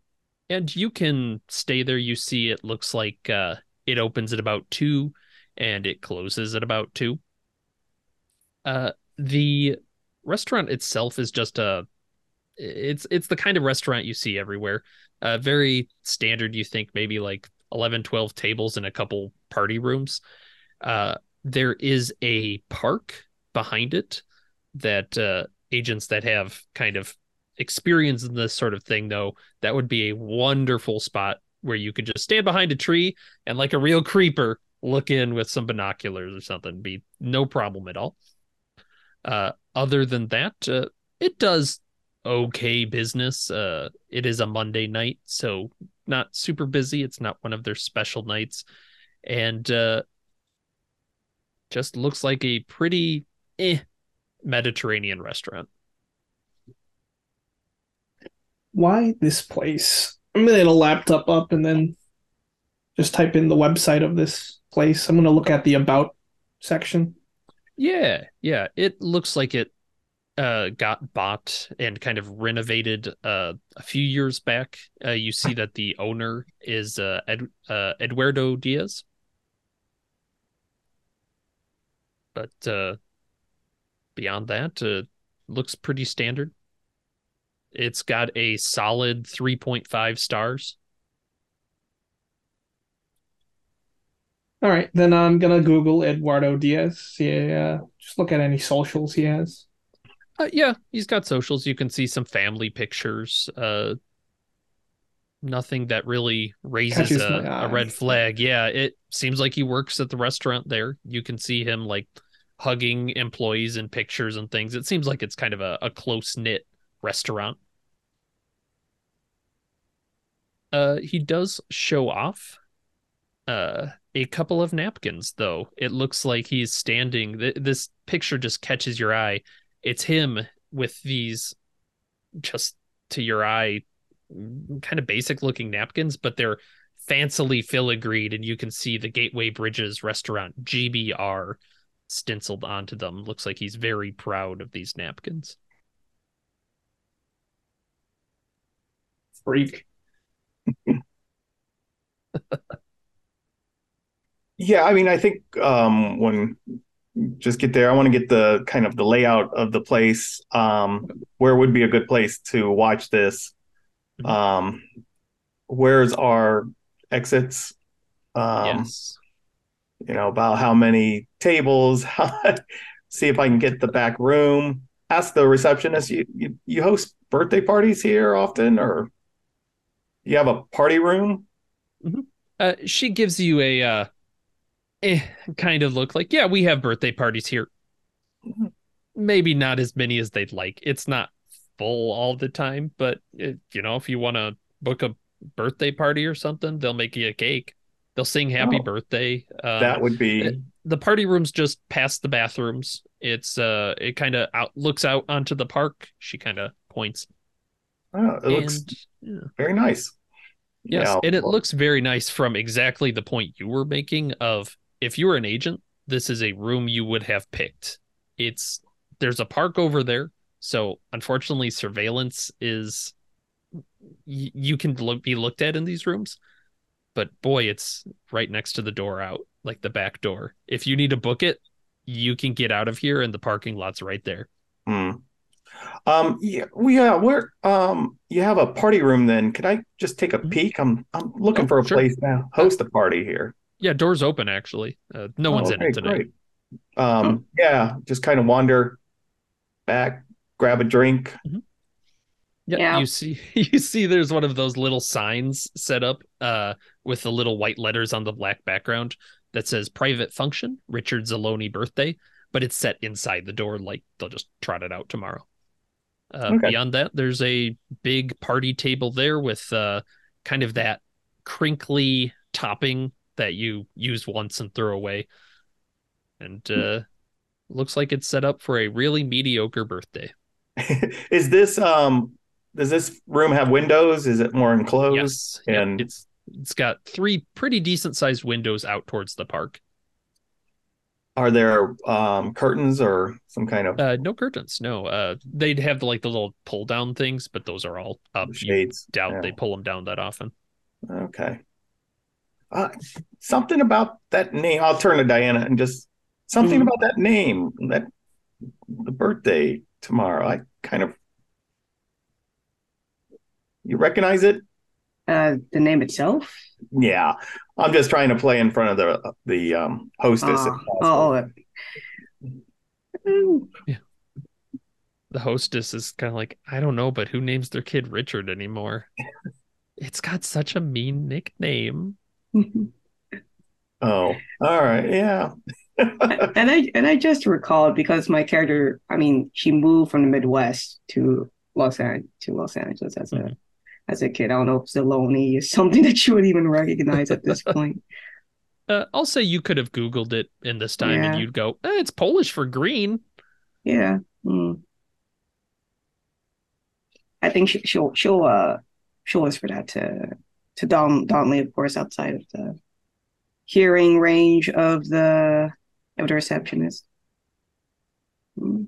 and you can stay there. You see it looks like uh it opens at about 2 and it closes at about 2. Uh the restaurant itself is just a it's it's the kind of restaurant you see everywhere. Uh very standard you think maybe like 11 12 tables and a couple party rooms. Uh there is a park behind it that uh agents that have kind of experience in this sort of thing though that would be a wonderful spot where you could just stand behind a tree and like a real creeper look in with some binoculars or something be no problem at all uh other than that uh, it does okay business uh it is a monday night so not super busy it's not one of their special nights and uh just looks like a pretty eh mediterranean restaurant Why this place? I'm gonna get a laptop up and then just type in the website of this place. I'm gonna look at the about section. Yeah, yeah. It looks like it uh got bought and kind of renovated uh a few years back. Uh you see that the owner is uh, Ed, uh Eduardo Diaz. But uh beyond that, looks pretty standard. It's got a solid 3.5 stars. All right, then I'm gonna Google Eduardo Diaz. Yeah, just look at any socials he has. Uh, yeah, he's got socials. You can see some family pictures. Uh, nothing that really raises Catches a, a red flag. Yeah, it seems like he works at the restaurant there. You can see him like hugging employees in pictures and things. It seems like it's kind of a, a close knit restaurant. Uh, he does show off uh a couple of napkins though. It looks like he's standing th- this picture just catches your eye. It's him with these just to your eye kind of basic looking napkins but they're fancily filigreed and you can see the gateway bridges restaurant gbr stenciled onto them. Looks like he's very proud of these napkins. Freak. (laughs) Yeah, I mean, I think um, when just get there, I want to get the kind of the layout of the place. Um, where would be a good place to watch this? Um, where's our exits? Um, yes You know, about how many tables? (laughs) see if I can get the back room. Ask the receptionist. You, you you host birthday parties here often, or you have a party room? uh she gives you a uh eh, kind of look like yeah we have birthday parties here. Maybe not as many as they'd like. It's not full all the time but uh you know if you want to book a birthday party or something they'll make you a cake. They'll sing happy Oh. birthday um, that would be the party room's just past the bathrooms. It's uh it kind of out looks out onto the park. She kind of points. Oh, it looks yeah. very nice. Yes, Yeah, and it well- looks very nice from exactly the point you were making of if you were an agent, this is a room you would have picked. It's there's a park over there, so unfortunately surveillance is you can look, be looked at in these rooms. but boy, it's right next to the door out, like the back door. If you need to book it, you can get out of here, and the parking lot's right there. Hmm. Um, yeah, well, yeah, where um you have a party room then. Could I just take a Mhm. peek? I'm I'm looking Oh, for a sure. place now. Host a party here. Yeah, doors open actually. Uh, no one's Oh, in it okay, today. great. Um, yeah, just kind of wander back, grab a drink. Yeah, Yeah. you see (laughs) you see there's one of those little signs set up uh with the little white letters on the black background that says private function, Richard Zaloni birthday, but it's set inside the door like they'll just trot it out tomorrow. Uh, Okay. beyond that, there's a big party table there with uh kind of that crinkly topping that you use once and throw away. And uh looks like it's set up for a really mediocre birthday. (laughs) Is this um does this room have windows? Is it more enclosed? Yes, yep, and- it's it's got three pretty decent sized windows out towards the park. Are there um curtains or some kind of Uh, no curtains, no. Uh, they'd have the, like the little pull down things, but those are all up. You shades? doubt Yeah. they pull them down that often. Okay. Uh, something about that name. I'll turn to Diana and just something Mhm. about that name. That the birthday tomorrow. I kind of you recognize it? Uh, the name itself. Yeah. I'm just trying to play in front of the the um, hostess. Uh, possible. oh, uh, mm, The hostess is kind of like, I don't know, but who names their kid Richard anymore? (laughs) it's got such a mean nickname. (laughs) Oh, all right. Yeah. (laughs) and I and I just recalled because my character, I mean, she moved from the Midwest to Los Angeles to Los Angeles as a Mhm. as a kid. I don't know if Zaloni is something (laughs) that you would even recognize at this point. Uh, I'll say you could have Googled it in this time and you'd go, eh, it's Polish for green. Yeah. Mm. I think she, she'll she'll uh she'll whisper that to to Don Donley, of course, outside of the hearing range of the of the receptionist. Mm.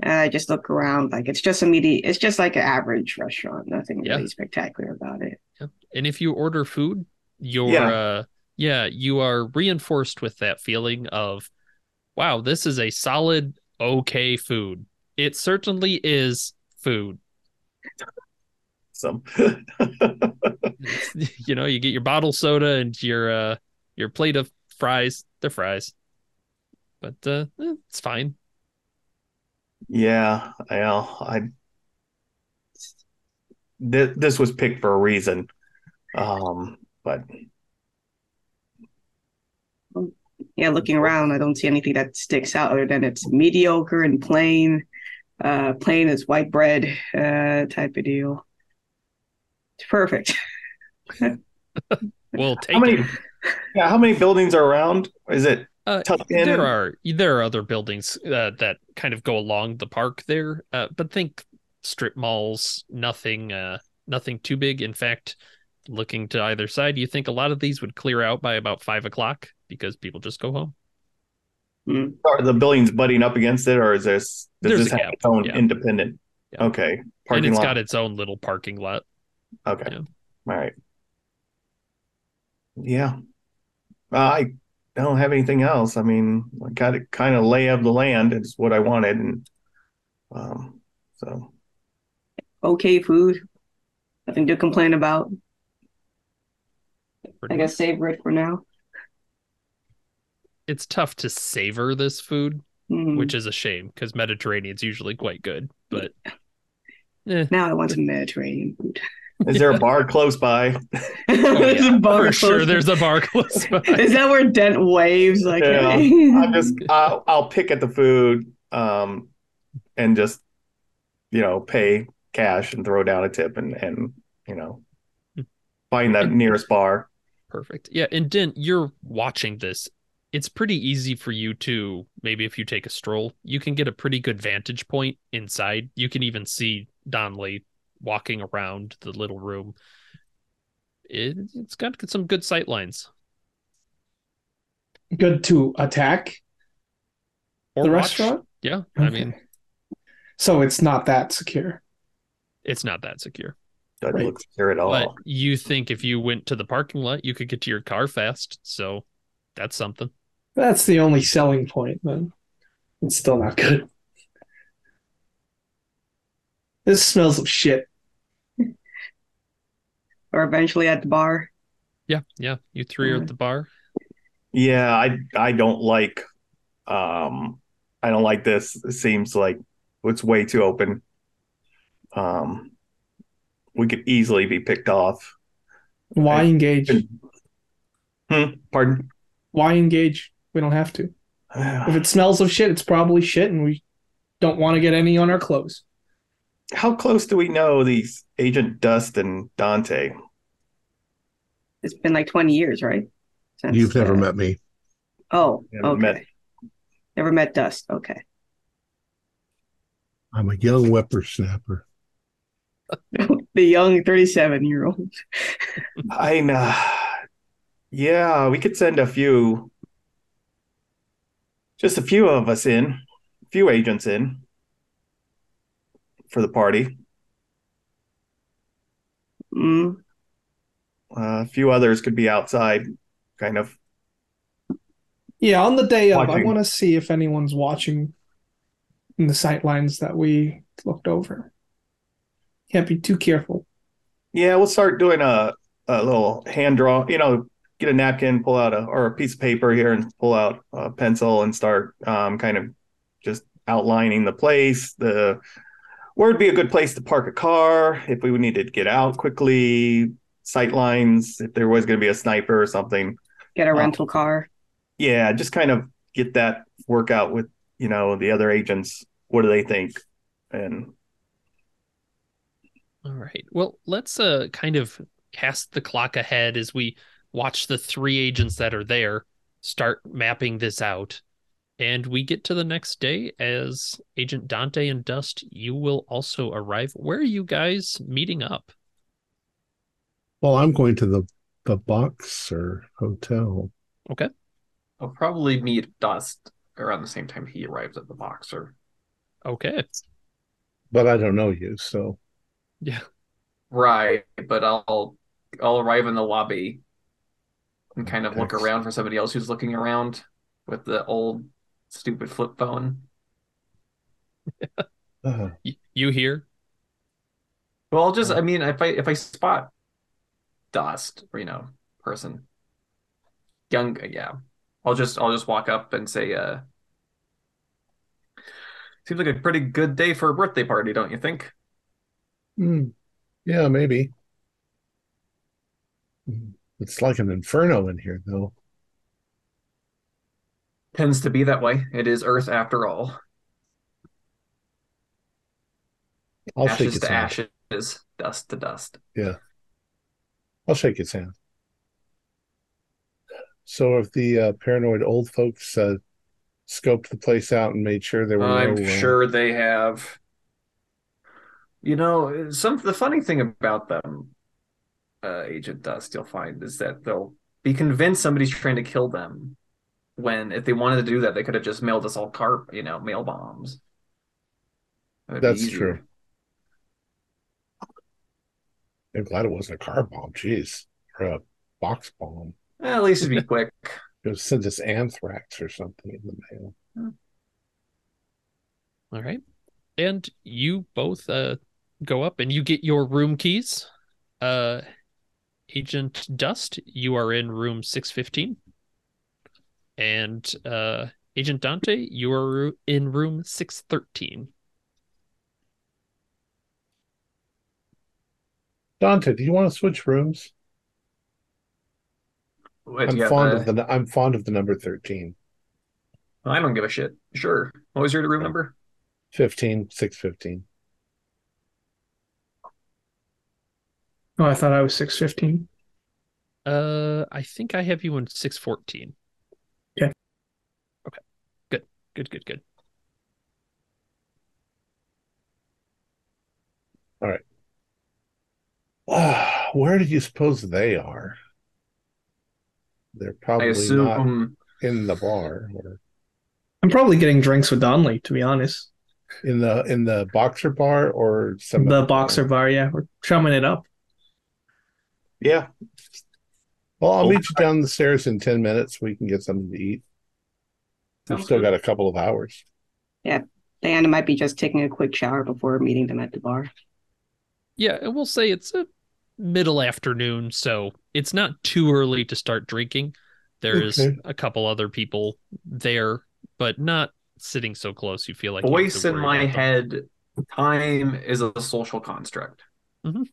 And I just look around like it's just a medi it's just like an average restaurant, nothing Yeah. really spectacular about it. And if you order food, you're Yeah. uh yeah, you are reinforced with that feeling of wow, this is a solid okay food. It certainly is food. (laughs) Some. (laughs) (laughs) you know, you get your bottle soda and your uh your plate of fries, they're fries. But uh eh, it's fine. yeah. Well, I. This, this was picked for a reason. Um, but Yeah, looking around, I don't see anything that sticks out other than it's mediocre and plain, uh, plain as white bread, uh, type of deal. It's perfect. We'll take how many? it. Yeah, how many buildings are around? Is it Uh, tucked in? there are there are other buildings uh, that kind of go along the park there, uh, but think strip malls. Nothing, uh, nothing too big. In fact, looking to either side, you think a lot of these would clear out by about five o'clock because people just go home. Are the buildings butting up against it, or is this does There's this a have gap, its own yeah. independent? Yeah. Okay, and parking it's lot. got its own little parking lot. Okay. Yeah. All right. Yeah. Uh, I don't have anything else. I mean, I got it kind of lay of the land is what I wanted, and um, so Okay food. Nothing to complain about. Pretty I much. guess savor it for now. it's tough to savor this food, Mhm. which is a shame because Mediterranean's usually quite good, but eh, Now I want some Mediterranean food. Is there a bar close by? (laughs) There's a bar for sure close- there's a bar (laughs) close by. Is that where Dent waves? Like, Yeah, hey. I'm just I'll, I'll pick at the food, um, and just you know pay cash and throw down a tip and and you know find that nearest bar. Perfect. Yeah, and Dent, you're watching this. It's pretty easy for you to maybe if you take a stroll, you can get a pretty good vantage point inside. You can even see Donnelly walking around the little room. It, it's got some good sight lines. Good to attack Or the watch. restaurant. Yeah, I mean, So it's not that secure. it's not that secure. Doesn't Right. look secure at all. But you think if you went to the parking lot, you could get to your car fast. So that's something. That's the only selling point, then. It's still not good. This smells of shit. (laughs) Or eventually at the bar. Yeah, yeah. You three are at the bar. Yeah, I I don't like um I don't like this. It seems like it's way too open. Um we could easily be picked off. Why Right. engage? Hmm, pardon? Why engage? We don't have to. (sighs) If it smells of shit, it's probably shit, and we don't want to get any on our clothes. How close do we know these Agent Dust and Dante? It's been like 20 years, right? Since, You've never uh, met me. Oh, Never okay. met. Never met Dust. Okay. I'm a young whippersnapper. (laughs) the young 37 year old. I know. Yeah, we could send a few, just a few of us in, a few agents in for the party. Mm, Uh, a few others could be outside, kind of. Yeah, on the day of, I want to see if anyone's watching in the sight lines that we looked over. Can't be too careful. Yeah, we'll start doing a, a little hand draw, you know, get a napkin, pull out a, or a piece of paper here and pull out a pencil and start um, kind of just outlining the place, the where would be a good place to park a car if we needed to get out quickly, sight lines, if there was going to be a sniper or something. get a Uh, rental car. Yeah, just kind of get that work out with, you know, the other agents. What do they think? And All right. Well, let's uh kind of cast the clock ahead as we watch the three agents that are there start mapping this out. And we get to the next day as Agent Dante and Dust, you will also arrive. Where are you guys meeting up? Well, I'm going to the the Boxer Hotel. Okay. I'll probably meet Dust around the same time he arrives at the boxer. Okay. But I don't know you, so Yeah. Right, but I'll I'll arrive in the lobby and kind of look around for somebody else who's looking around with the old stupid flip phone. uh, Y- You here? Well, I'll just I mean if I if I spot Dust, or, you know, person, young, yeah, I'll just I'll just walk up and say, uh, seems like a pretty good day for a birthday party, don't you think? hmm, yeah, maybe. Hmm, It's like an inferno in here, though. Tends to be that way. It is Earth after all. I'll shake ashes its to hand. ashes, dust to dust. Yeah. I'll shake its hand. So, if the uh, paranoid old folks uh, scoped the place out and made sure there were I'm no, uh, sure they have. You know, some the funny thing about them, uh, Agent Dust, you'll find is that they'll be convinced somebody's trying to kill them. When if they wanted to do that, they could have just mailed us all carp, you know, mail bombs. That That's true. I'm glad it wasn't a car bomb. Jeez, or a box bomb. Eh, at least it'd be (laughs) quick. It was send us anthrax or something in the mail. All right. And you both uh go up and you get your room keys. Uh Agent Dust, you are in room 615. And uh Agent Dante, you are in room 613. Dante, do you want to switch rooms? What, I'm fond a- of the I'm fond of the number 13. I don't give a shit. Sure. What was your room number? 15, 615. Oh, I thought I was 615. Uh I think I have you in 614. Yeah. Okay. Good. Good, good, good. Ah, (sighs) where do you suppose they are? They're I probably not assume in the bar. Or... I'm probably getting drinks with Donnelly, to be honest. In the in the boxer bar or some The boxer bar, yeah, we're chumming it up. Yeah. Well, I'll meet you down the stairs in ten minutes. We can get something to eat. We've Sounds still got a couple of hours. Yeah. Diana might be just taking a quick shower before meeting them at the bar. Yeah, and we'll say it's a middle afternoon, so it's not too early to start drinking. There's Okay. a couple other people there, but not sitting so close you feel like Voice in my head, time is a social construct. Mhm.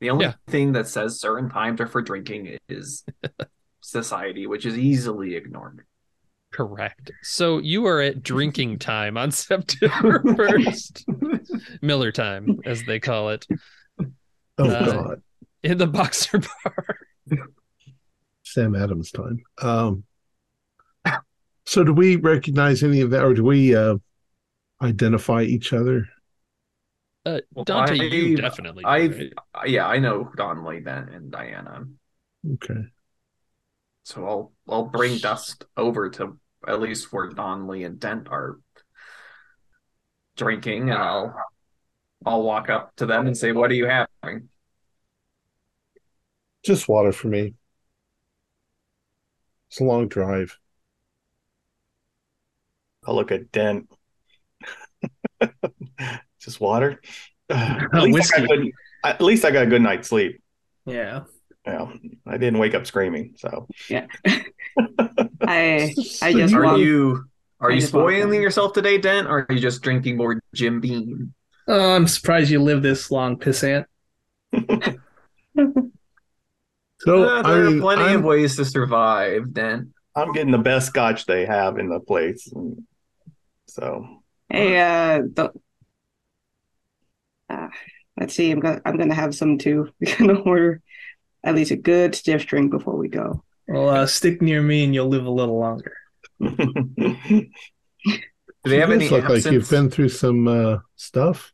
The only Yeah. thing that says certain times are for drinking is (laughs) society, which is easily ignored. Correct. So you are at drinking time on (laughs) September (laughs) 1st. Miller time, as they call it, Oh Uh, God, in the boxer bar. Sam Adams time. Um. So, do we recognize any of that, or do we uh, identify each other? Uh, Well, Dante, you I've- definitely. I've- right? Uh, Yeah, I know Donnelly then and Diana. Okay. So I'll I'll bring Dust over to at least where Donnelly and Dent are drinking, and I'll I'll walk up to them and say, "What are you having?" Just water for me. It's a long drive. I'll look at Dent. (laughs) Just water. (sighs) At Uh, (laughs) least, I got good, at least I got a good night's sleep. Yeah. Yeah, I didn't wake up screaming. So (laughs) I I So just Are walked- you are I you spoiling yourself today, Dent, or are you just drinking more Jim Beam? Oh, I'm surprised you live this long, pissant. (laughs) So, Uh, I there mean, are plenty I'm- of ways to survive, Dent. I'm getting the best scotch they have in the place. So Hey, uh, the, uh, (sighs) let's see. I'm gonna I'm gonna have some too. We're gonna order at least a good stiff drink before we go. Well, uh, stick near me and you'll live a little longer. (laughs) (laughs) Do they have you any guys look like you've been through some uh, stuff.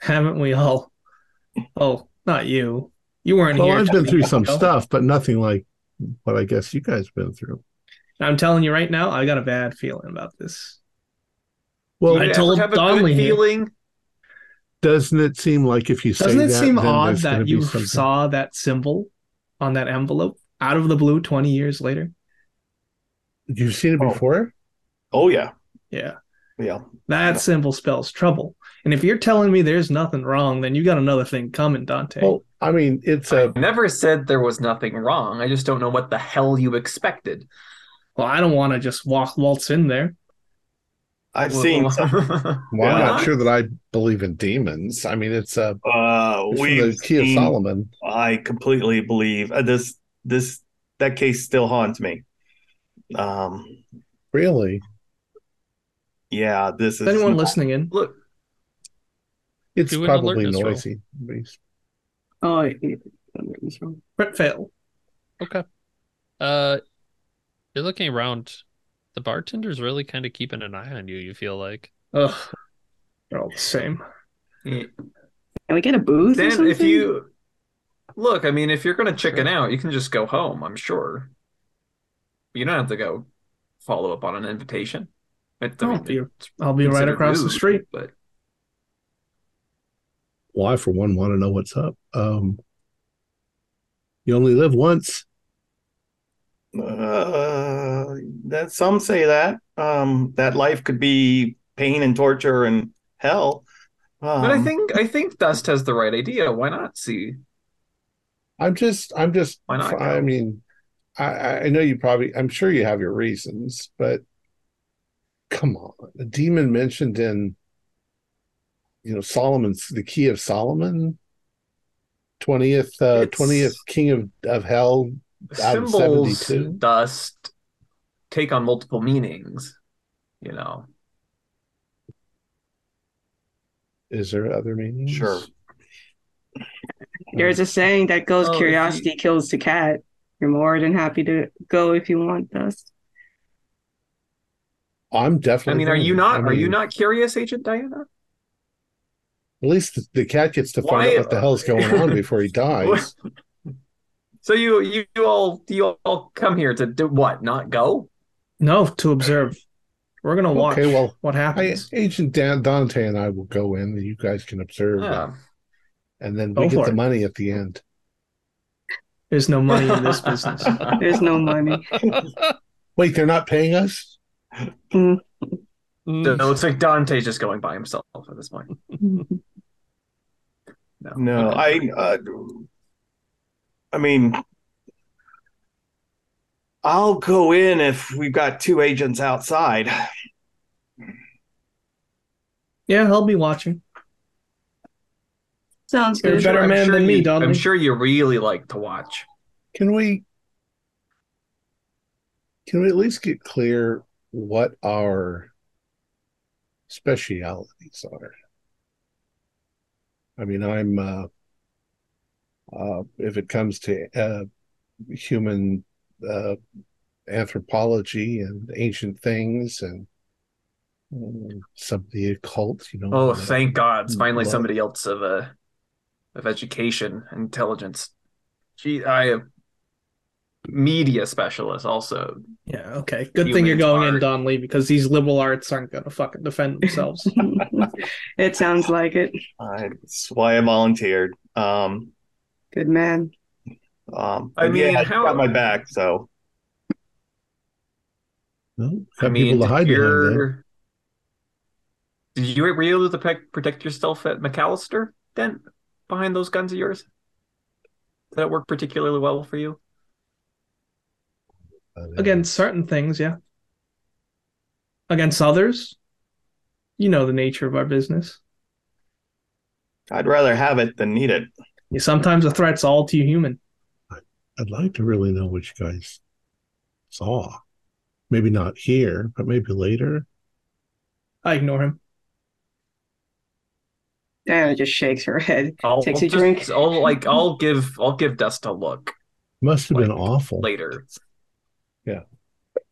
Haven't we all? Oh, not you. You weren't Well, here. I've been through some ago. stuff, but nothing like what I guess you guys been through. I'm telling you right now, I got a bad feeling about this. Well, Do you I told have a Donnelly good here. feeling. Doesn't it seem like if you say Doesn't it that, seem odd that you saw that symbol on that envelope out of the blue 20 years later? You've seen it Oh. before? oh yeah, Yeah. yeah. That symbol spells trouble. And if you're telling me there's nothing wrong, then you got another thing coming, Dante. Well, I mean, it's a I never said there was nothing wrong. I just don't know what the hell you expected. well, I don't want to just walk waltz in there. I've seen. Some, (laughs) well, I'm not not? sure that I believe in demons. I mean, it's a uh, we've the Key of Solomon. I completely believe uh, this. This that case still haunts me. Um, Really, yeah, this Is is anyone listening in? Look, it's Do probably alertness roll. noisy. But Oh, it- it- it's wrong. Brett fail. Okay. Uh, you're looking around. The bartender's really kind of keeping an eye on you. You feel like. Ugh. They're all the same. Can we get a booth or then something? if you look, I mean, if you're gonna chicken out, you can just go home. I'm sure. You don't have to go follow up on an invitation. It, I I'll be, I'll be right considered across the street. But well, I for one want to know what's up. Um, you only live once. Uh, that some say that um that life could be pain and torture and hell. Um, but I think I think Dust has the right idea. Why not see? I'm just, I'm just. Why not I mean, I, I know you probably. I'm sure you have your reasons, but come on, the demon mentioned in, you know, Solomon's the Key of Solomon, twentieth, uh, twentieth King of of Hell. Out of Symbols 72? Dust take on multiple meanings. You know. Is there other meanings? Sure. There's a saying that goes, Oh, if you- "Curiosity kills the cat." You're more than happy to go if you want, Dust. I'm definitely. I mean, are you not? I are you not curious, Agent Diana? At least the, the cat gets to find Why- out what the hell's going on uh, before he (laughs) dies. So you you, you all you all come here to do what? Not go? No, to observe. We're gonna watch Okay, well, what I, happens. Agent Dan, Dante and I will go in, and you guys can observe, Yeah. and then Go we get the it. money at the end. There's no money in this (laughs) business. There's no money. (laughs) Wait, they're not paying us? Mm. So it looks like Dante's just going by himself at this point. (laughs) No, No, I. Uh, I mean, I'll go in if we've got two agents outside. Yeah, I'll be watching. Sounds You're a better I'm man sure than me, you- I'm sure you really like to watch. Can we? Can we at least get clear what our specialities are? I mean, I'm. Uh, uh, if it comes to uh, human uh, anthropology and ancient things and um, some of the occult, you know. Oh, uh, thank God! It's finally blood. somebody else of uh, of education, intelligence. Gee, I am media specialist also. Yeah, okay. Good thing you're Humans going in, Donnelly, because these liberal arts aren't gonna fucking defend themselves. (laughs) it sounds like it. I, that's why I volunteered. Um, Good man. Um, I mean, yeah, I how- got my back. So well, I mean, people to hide behind you're. Did you were you able to pe- protect yourself at McAllister then behind those guns of yours? Did that work particularly well for you? But, uh, Against certain things, yeah. Against others, you know the nature of our business. I'd rather have it than need it. Yeah, sometimes a threat's all too human. I'd like to really know what you guys saw. Maybe not here, but maybe later. I ignore him. Diana just shakes her head. I'll Takes I'll a drink. (laughs) I'll like I'll give I'll give Dust a look Must have been awful. later. Yeah.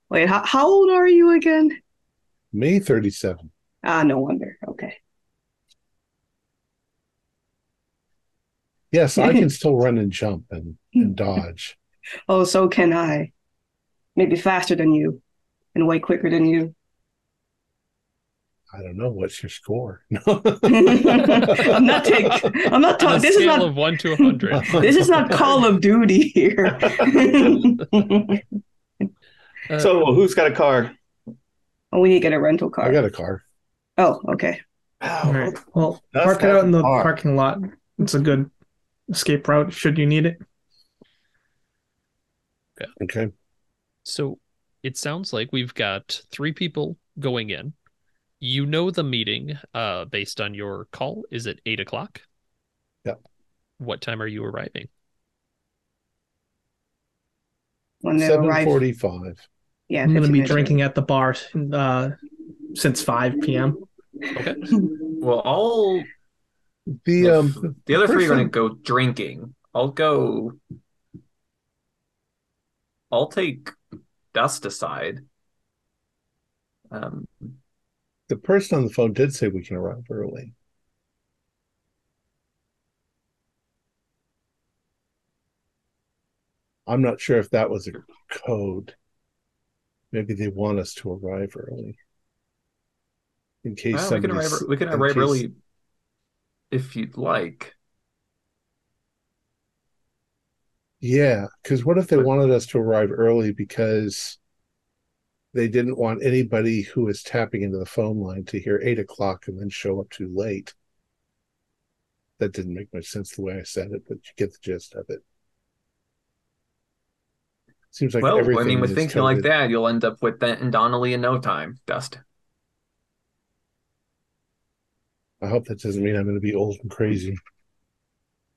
Wait, how, how old are you again? May 37. Ah, no wonder. Okay. Yes, I can (laughs) still run and jump and, and dodge. Oh, so can I. Maybe faster than you and way quicker than you. I don't know. What's your score? No. (laughs) (laughs) I'm not taking. I'm not talking. This is not. of one to a hundred. This is not Call of Duty here. Uh, So who's got a car? oh, we need to get a rental car. I got a car. Oh, okay. All right. Well, That's park it out in the car. parking lot. It's a good escape route should you need it. Okay. So it sounds like we've got three people going in. You know the meeting, uh, based on your call, is at eight o'clock. Yeah. What time are you arriving? When they arrive. 745. Yeah, I'm going to 15 be minutes. drinking at the bar uh, since 5 p.m. Okay. (laughs) Well, I'll The um the other three are going to go drinking. I'll go. I'll take Dust aside. Um, the person on the phone did say we can arrive early. I'm not sure if that was a code. Maybe they want us to arrive early. In case well, we can arrive. We can arrive case- early if you'd like. Yeah, because what if they wanted us to arrive early because they didn't want anybody who was tapping into the phone line to hear eight o'clock and then show up too late? That didn't make much sense the way I said it, but you get the gist of it. Seems like well, I mean, with thinking like that, you'll end up with Dent and Donnelly in no time. Dust. I hope that doesn't mean I'm going to be old and crazy.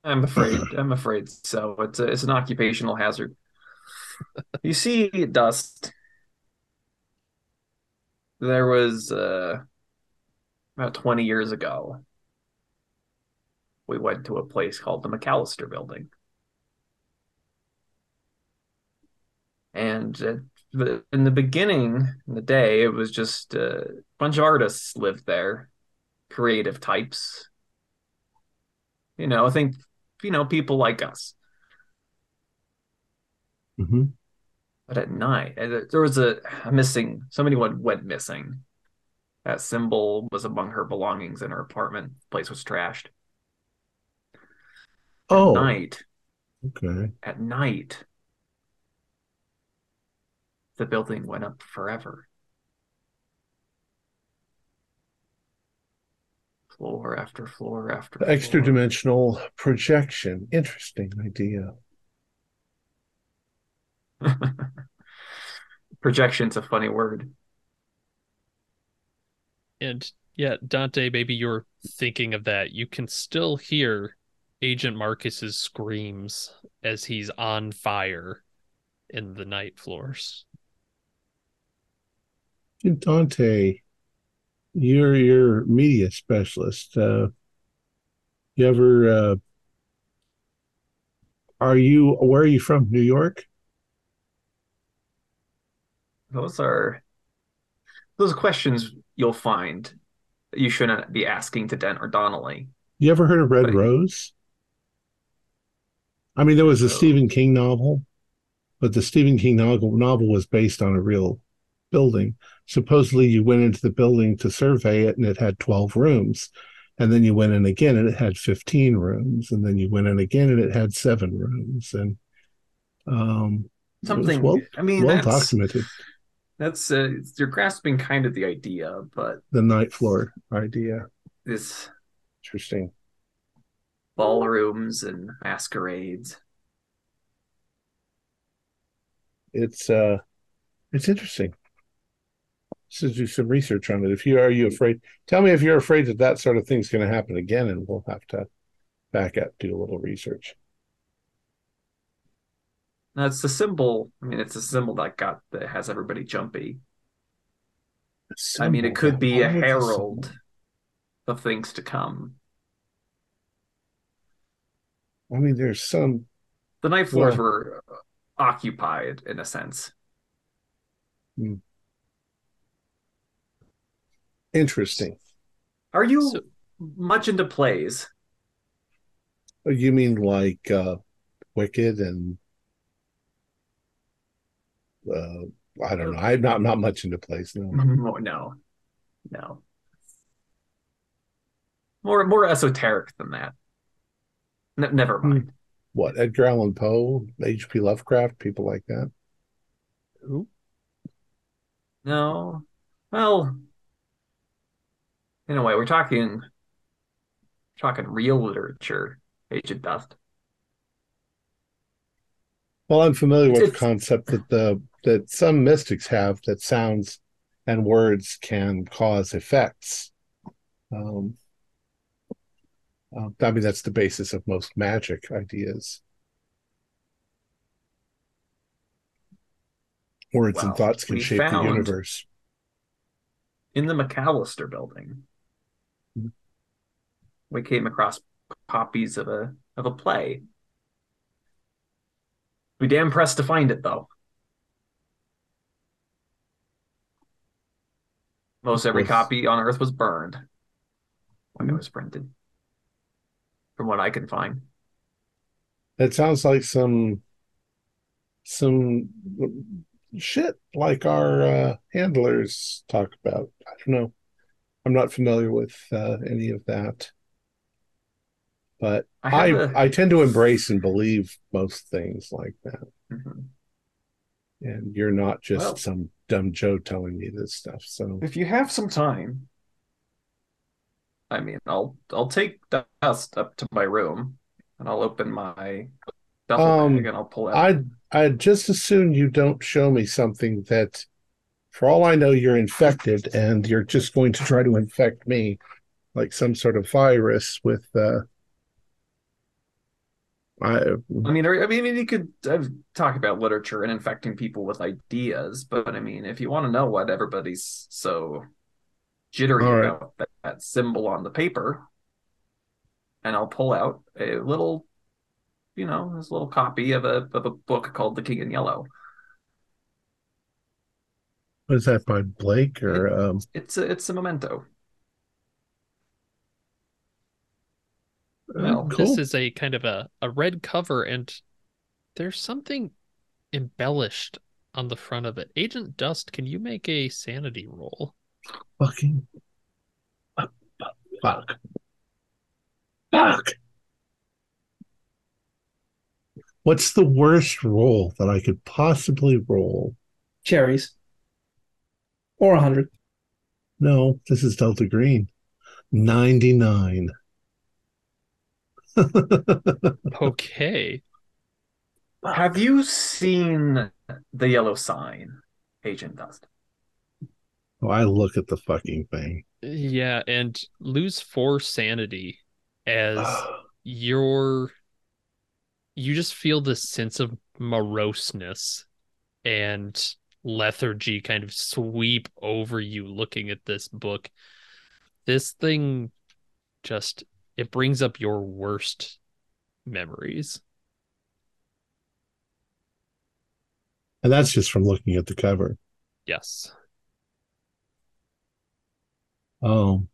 I'm afraid. I'm afraid so. It's a, it's an occupational hazard. You see, Dust. There was uh, about 20 years ago. We went to a place called the McAllister Building, and uh, in the beginning, in the day, it was just a bunch of artists lived there, creative types. You know, I think you know, people like us. hmm But at night, uh, there was a, a missing, somebody went, went missing. That symbol was among her belongings in her apartment. The place was trashed. Oh, At night, okay. at night, the building went up forever. Floor after floor after floor. Extra dimensional projection. Interesting idea. (laughs) Projection's a funny word. And yeah, Dante, maybe you're thinking of that. You can still hear Agent Marcus's screams as he's on fire in the night floors. Dante, you're your media specialist. Uh, you ever uh, are you where are you from? New York? Those are those are questions you'll find you shouldn't be asking to Dent or Donnelly. You ever heard of Red But- Rose? I mean, there was a No. Stephen King novel, but the Stephen King novel, novel was based on a real building. Supposedly, you went into the building to survey it, and it had 12 rooms. And then you went in again, and it had 15 rooms. And then you went in again, and it had seven rooms. And um, Something well, I mean well that's documented. that's uh, you're grasping kind of the idea, but The night floor idea. this Interesting. ballrooms and masquerades. it's uh it's interesting to do some research on it if you are you afraid tell me if you're afraid that that sort of thing's going to happen again and we'll have to back up do a little research Now it's the symbol. I mean, it's a symbol that got that has everybody jumpy. I mean, it could be a herald of things to come. i mean there's some The night floors Yeah. were occupied in a sense. Hmm. Interesting Are you So- much into plays? Oh, you mean like uh wicked and uh i don't know i'm not not much into plays no No, no, no. More more esoteric than that. Ne- never Hmm. mind. what edgar allan poe hp lovecraft people like that Who? No. Well, in a way, we're talking talking real literature, Agent Dust. Well, I'm familiar with the concept that the that some mystics have that sounds and words can cause effects. Um, uh, I mean, that's the basis of most magic ideas. Words and thoughts can shape the universe. In the McAllister building. We came across copies of a of a play. We damn pressed to find it though. Most every copy on Earth was burned when it Mhm. was printed, from what I can find. It sounds like some some shit like our uh, handlers talk about. I don't know. I'm not familiar with uh, any of that, but I I a- I tend to embrace and believe most things like that. Mhm. And you're not just Well- some dumb Joe telling me this stuff. So If you have some time, I mean, I'll I'll take dust up to my room and I'll open my duffel Um, bag and I'll pull out. I'd I'd just as soon you don't show me something that, for all I know, you're infected and you're just going to try to infect me, like some sort of virus with. Uh, I I mean, I mean, you could talk about literature and infecting people with ideas, but I mean, if you want to know what everybody's so jittery right. about that, that symbol on the paper, and I'll pull out a little, you know, this little copy of a of a book called The King in Yellow. was that by Blake or um, It's a it's a memento. Well, oh, cool. This is a kind of a, a red cover, and there's something embellished on the front of it. Agent Dust, can you make a sanity roll? Fucking. Fuck. Fuck. What's the worst roll that I could possibly roll? Cherries. Or a hundred. No, this is Delta Green. 99. Okay. Have you seen the yellow sign, Agent Dust? Oh, I look at the fucking thing. Yeah, and lose four sanity as (sighs) your you just feel this sense of moroseness and lethargy kind of sweep over you looking at this book. This thing just it brings up your worst memories. and that's just from looking at the cover. Yes. Oh.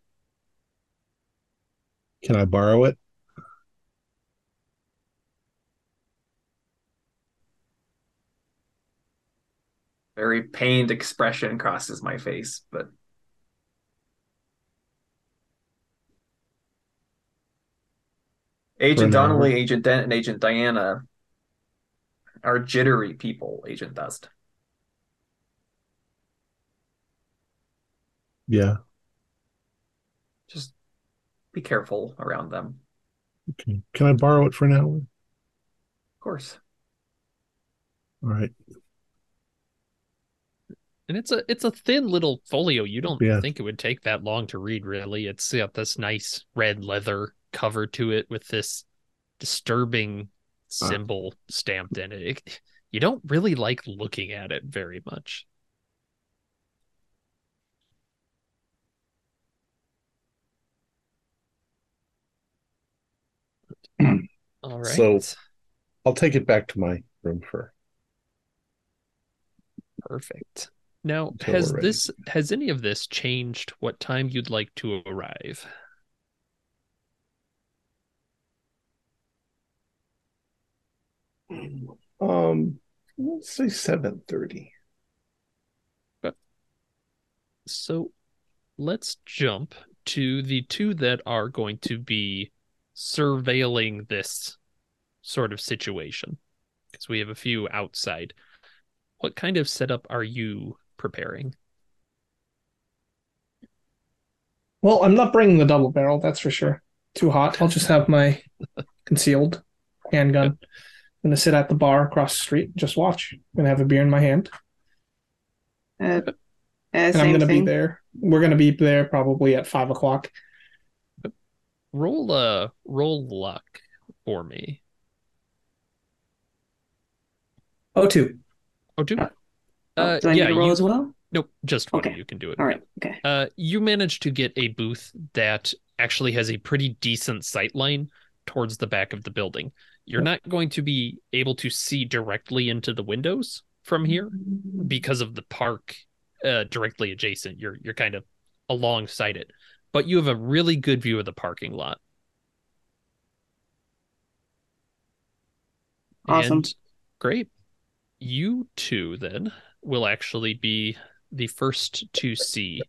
Can I borrow it? Very pained expression crosses my face, but Agent For. Donnelly, Agent Dent, and Agent Diana are jittery people, Agent Dust. Yeah. Just be careful around them. Okay. Can I borrow it for an hour? Of course. All right. And it's a it's a thin little folio. You don't Yeah. think it would take that long to read, really. It's got this nice red leather cover to it with this disturbing symbol stamped in it. it. You don't really like looking at it very much. (clears throat) All right. So- I'll take it back to my room for. Perfect. Now, Until has this has any of this changed what time you'd like to arrive? Um, let's say seven thirty. So let's jump to the two that are going to be surveilling this sort of situation because we have a few outside. What kind of setup are you preparing? Well, I'm not bringing the double barrel, that's for sure. Too hot. I'll just have my (laughs) concealed handgun. (laughs) I'm gonna sit at the bar across the street, just watch. I'm gonna have a beer in my hand, Uh, uh, and I'm gonna thing. be there. We're gonna be there probably at five o'clock. Roll a roll luck for me. Oh, two. Oh, do Oh, uh, Do I yeah, need to roll you, as well? nope, just one Okay. you can do it. All right. Okay. Uh, you managed to get a booth that actually has a pretty decent sight line towards the back of the building. You're not going to be able to see directly into the windows from here because of the park uh, directly adjacent. You're you're kind of alongside it, but you have a really good view of the parking lot. Awesome. And great. You two then will actually be the first to see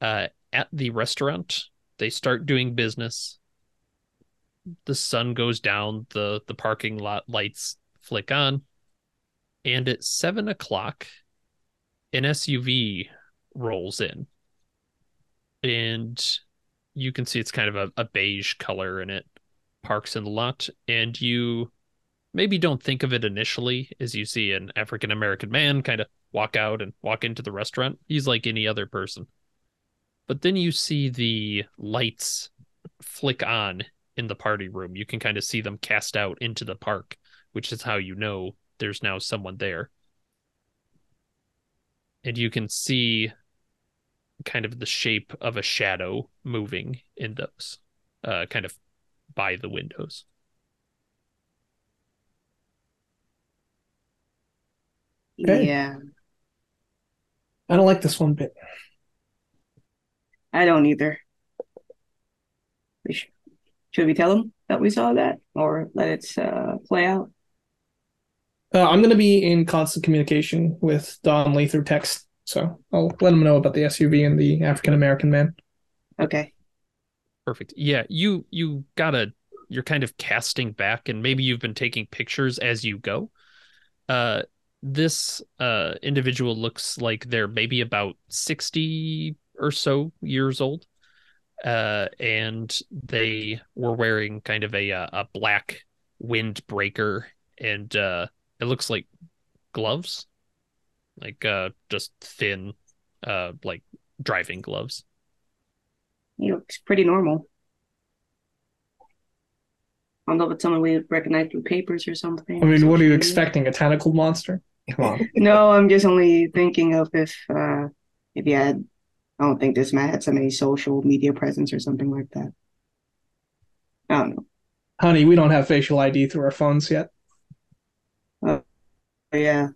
uh, at the restaurant. They start doing business. The sun goes down, the, the parking lot lights flick on. And at seven o'clock, an SUV rolls in. And you can see it's kind of a, a beige color and it parks in the lot. And you maybe don't think of it initially as you see an African American man kind of walk out and walk into the restaurant. He's like any other person. But then you see the lights flick on in the party room. You can kind of see them cast out into the park, which is how you know there's now someone there. And you can see kind of the shape of a shadow moving in those, uh, kind of by the windows. Okay. Yeah. I don't like this one bit. I don't either. We should, should we tell them that we saw that or let it uh, play out? Uh, I'm going to be in constant communication with Donnelly through text So I'll let him know about the SUV and the African American man. Okay. Perfect. Yeah, you you gotta you're kind of casting back and maybe you've been taking pictures as you go. Uh this uh individual looks like they're maybe about 60 or so years old. Uh and they were wearing kind of a uh, a black windbreaker and uh it looks like gloves. Like uh just thin uh like driving gloves. He looks pretty normal. I don't know if it's someone we recognize through papers or something. I mean, what are you expecting? A tentacle monster? (laughs) Come on. No, I'm just only thinking of if uh if you had I don't think this man had some any social media presence or something like that. I don't know. Honey, we don't have facial ID through our phones yet. But yeah.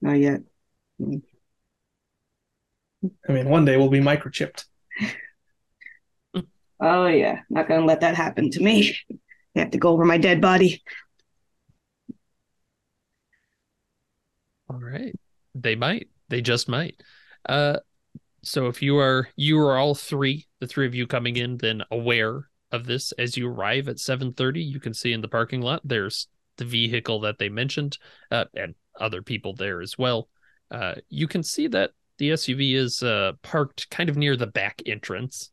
Not yet. I mean, one day we'll be microchipped. (laughs) Oh yeah. Not gonna let that happen to me. They have to go over my dead body. All right. They might. They just might. Uh so if you are you are all three, the three of you coming in, then aware of this as you arrive at 7:30, you can see in the parking lot there's the vehicle that they mentioned, uh, and other people there as well. Uh you can see that the SUV is uh parked kind of near the back entrance.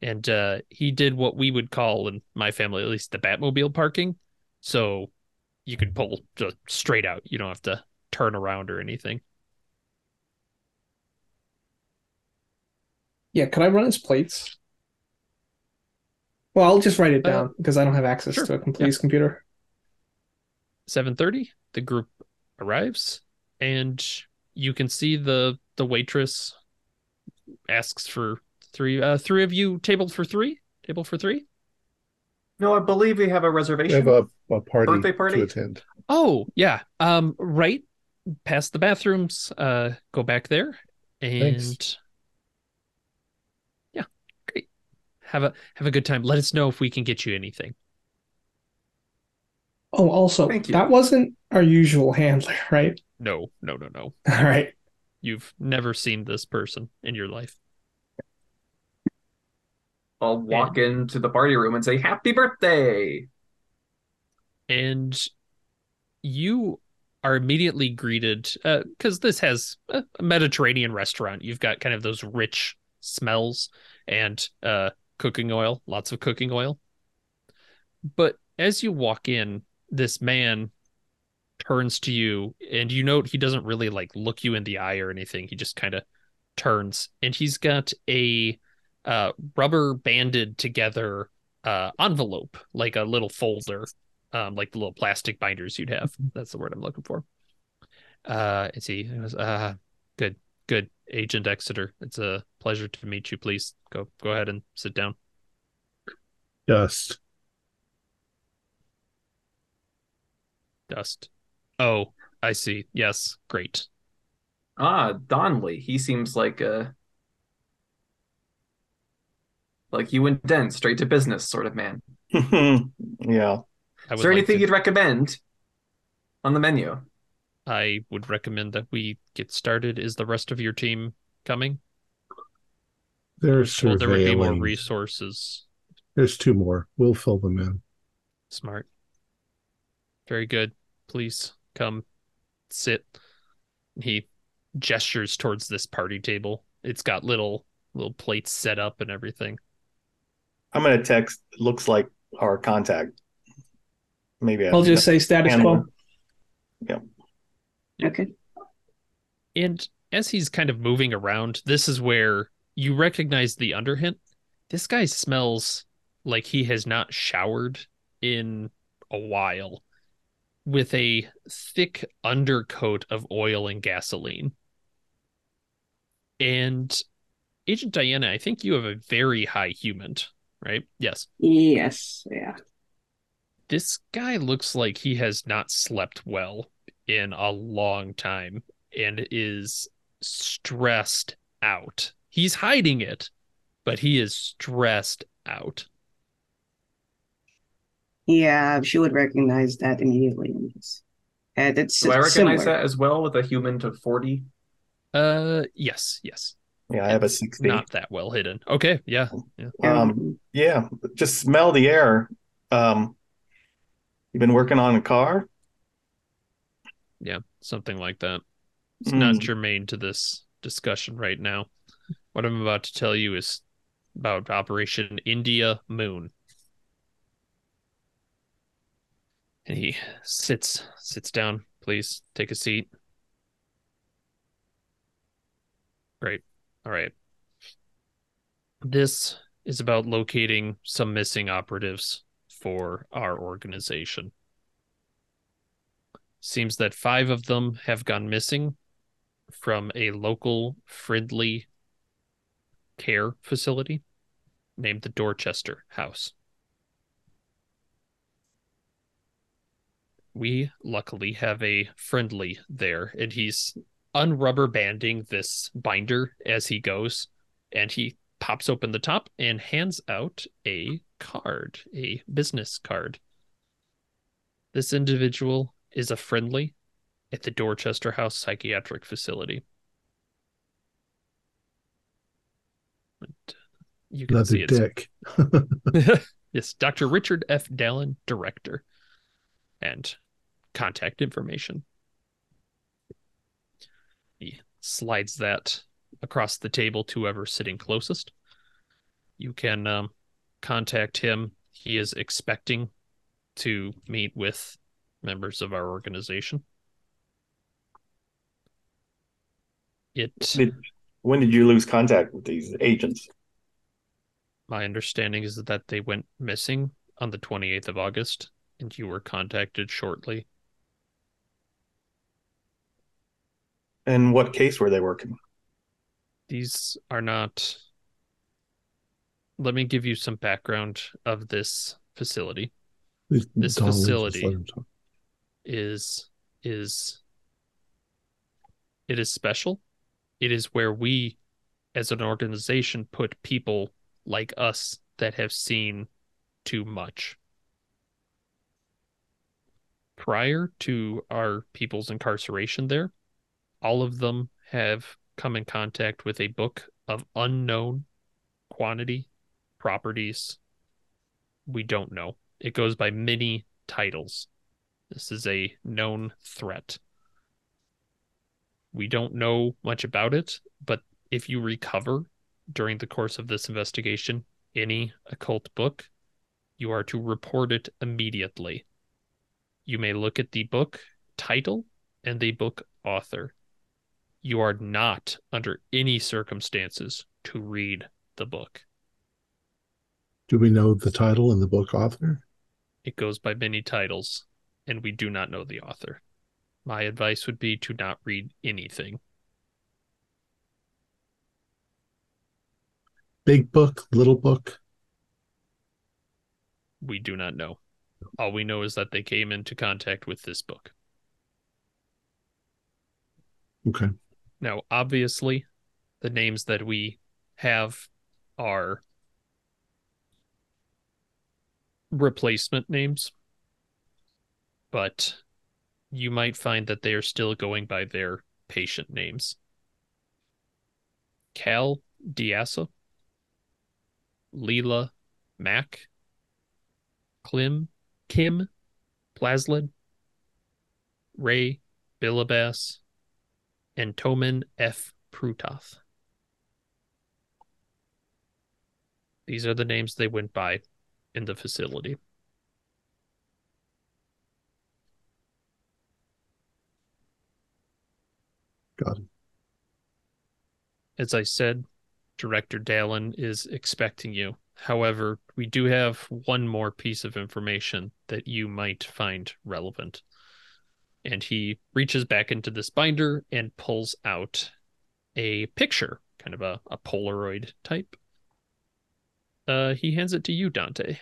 And uh he did what we would call in my family at least the Batmobile parking. So you could pull just straight out. You don't have to turn around or anything. Yeah, could I run his plates? Well, I'll just write it Uh, down because I don't have access sure, to a complete computer. 7:30 the group arrives and you can see the the waitress asks for three uh three of you tabled for 3 table for 3 No, I believe we have a reservation. We have a, a party, Birthday party? to attend. oh yeah um right past the bathrooms uh go back there and Thanks. yeah great have a have a good time let us know if we can get you anything Oh, also, Thank you. that wasn't our usual handler, right? no no no no (laughs) All right. you've never seen this person in your life I'll walk into the party room and say, Happy birthday! and you are immediately greeted because this has a a Mediterranean restaurant. You've got kind of those rich smells and uh, cooking oil, lots of cooking oil. But as you walk in, this man turns to you, and you note he doesn't really like look you in the eye or anything. He just kind of turns, and he's got a uh, rubber banded together uh, envelope, like a little folder um, like the little plastic binders you'd have. That's the word I'm looking for. Uh, let's see. It was, uh, good, good, Agent Exeter. It's a pleasure to meet you. Please go, go ahead and sit down. Dust. Dust. Oh, I see. Yes, great. Ah, Donnelly. He seems like a like you and Dent, straight to business sort of man. (laughs) yeah. Is there like anything to- you'd recommend on the menu? I would recommend that we get started. Is the rest of your team coming? They're Well, there would be more resources. There's two more. We'll fill them in. Smart. Very good. Please come sit. He gestures towards this party table. It's got little little plates set up and everything. I'm gonna text. Looks like our contact. Maybe I'll just say status quo. handler. Okay. And as he's kind of moving around, this is where you recognize the underhint. This guy smells like he has not showered in a while with a thick undercoat of oil and gasoline. And Agent Diana, I think you have a very high HUMINT, right? Yes. Yes. Yeah. This guy looks like he has not slept well in a long time and is stressed out. He's hiding it, but he is stressed out. Yeah, she would recognize that immediately. And it's, Do I recognize similar. that as well with a HUMINT to 40? Uh, yes, yes. Yeah, I have a It's 60. Not that well hidden. Okay, yeah, yeah. Um, yeah, just smell the air. Um, you've been working on a car? Yeah, something like that. It's Hmm. not germane to this discussion right now. What I'm about to tell you is about Operation India Moon. And he sits sits down. Please take a seat. Great. All right. This is about locating some missing operatives for our organization. Seems that five of them have gone missing from a local friendly care facility named the Dorchester House. We luckily have a friendly there, and he's unrubber banding this binder as he goes, and he pops open the top and hands out a card, a business card. This individual is a friendly at the Dorchester House Psychiatric Facility. And you can Another see it's dick. (laughs) yes, Dr. Richard F. Dallin, director, and contact information. He slides that across the table to whoever's sitting closest. You can um, contact him. He is expecting to meet with members of our organization. It, Did, when did you lose contact with these agents? my understanding is that they went missing on the 28th of August, and you were contacted shortly And what case were they working? these are not let me give you some background of this facility Please, This facility- let him talk. is is it is special it is where we as an organization put people like us that have seen too much. Prior to our people's incarceration there all of them have come in contact with a book of unknown quantity properties. We don't know. It goes by many titles. This is a known threat we don't know much about it but if you recover during the course of this investigation any occult book you are to report it immediately you may look at the book title and the book author you are not under any circumstances to read the book. Do we know the title and the book author? It goes by many titles, and we do not know the author. My advice would be to not read anything. Big book, little book? We do not know. All we know is that they came into contact with this book. Okay. Now, obviously, the names that we have are replacement names, but you might find that they are still going by their patient names. Cal Diasa, Leela Mack, Klim, Kim Plaslid, Ray Bilibas, and Toman F. Prutoth. These are the names they went by in the facility. Got it. As I said, Director Dallin is expecting you. However, we do have one more piece of information that you might find relevant. And he reaches back into this binder and pulls out a picture, kind of a, a Polaroid type. Uh, he hands it to you, Dante.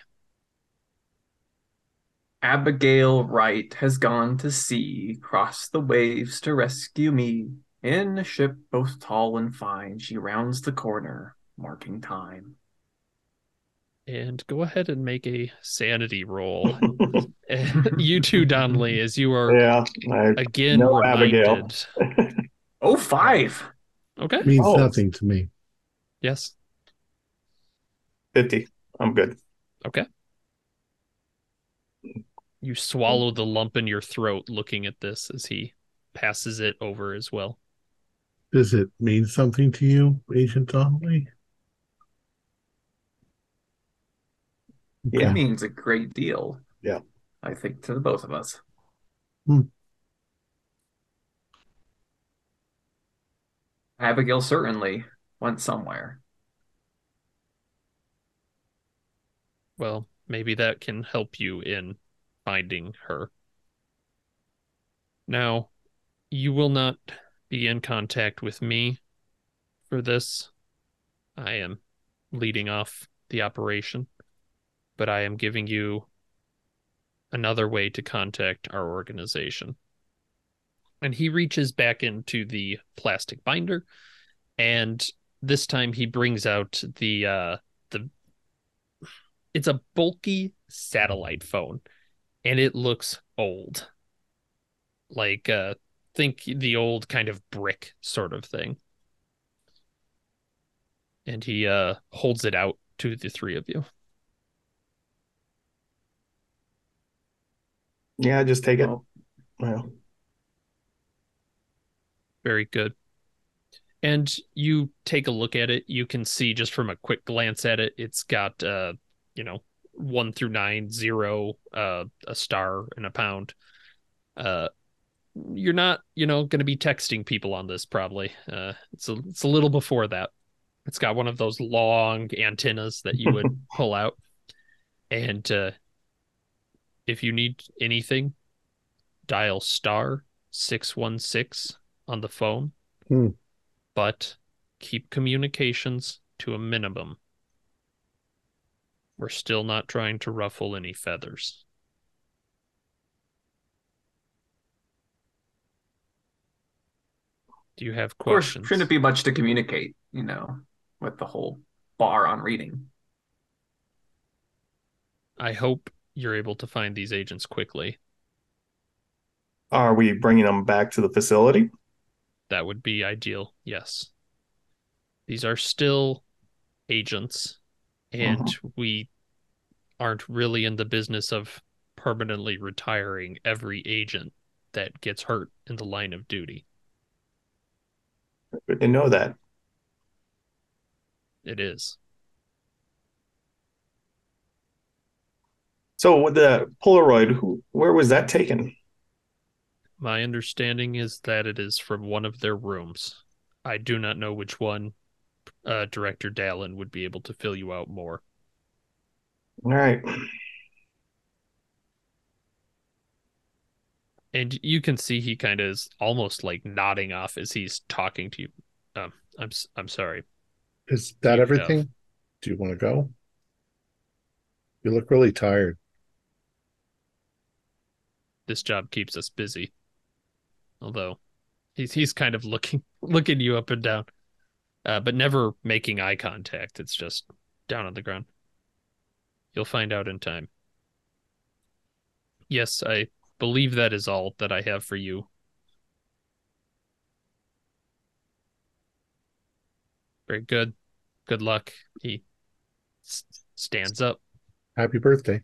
Abigail Wright has gone to sea, crossed the waves to rescue me. In a ship both tall and fine, she rounds the corner, marking time. And go ahead and make a sanity roll. (laughs) (laughs) You too, Donnelly, as you are Yeah, I, again No, Abigail. reminded (laughs) Oh, five. Okay. It Means Oh. nothing to me. Yes. 50. I'm good. Okay. You swallow the lump in your throat looking at this as he passes it over as well. Does it mean something to you, Agent Donnelly? Yeah. It means a great deal. Yeah. I think to the both of us. Hmm. Abigail certainly went somewhere. Well, maybe that can help you in finding her. Now, you will not be in contact with me for this. I am leading off the operation, but I am giving you another way to contact our organization. And he reaches back into the plastic binder, and this time he brings out the uh, the it's a bulky satellite phone and it looks old like uh think the old kind of brick sort of thing. And he uh holds it out to the three of you. Yeah, just take it. Well, Well, very good. And you take a look at it. You can see just from a quick glance at it it's got uh you know one through nine zero uh a star and a pound. Uh you're not you know going to be texting people on this probably. Uh it's a it's a little before that. It's got one of those long antennas that you would (laughs) pull out. And uh if you need anything dial star 616 on the phone. Hmm. but keep communications to a minimum. We're still not trying to ruffle any feathers do you have Of course, shouldn't be much to communicate, you know, with the whole bar on reading. I hope you're able to find these agents quickly. are we bringing them back to the facility? That would be ideal. Yes. These are still agents, and mm-hmm. we aren't really in the business of permanently retiring every agent that gets hurt in the line of duty. Good to know that. It is. So with the Polaroid, who, where was that taken? My understanding is that it is from one of their rooms. I do not know which one. Uh, Director Dallin would be able to fill you out more. All right. And you can see he kind of is almost like nodding off as he's talking to you. Um, I'm I'm sorry. Is that Keep everything? Do you want to go? You look really tired. This job keeps us busy. Although he's he's kind of looking (laughs) looking you up and down, uh, but never making eye contact. It's just down on the ground. You'll find out in time. Yes, I believe that is all that I have for you. Very good. Good luck. He s- stands up. Happy birthday.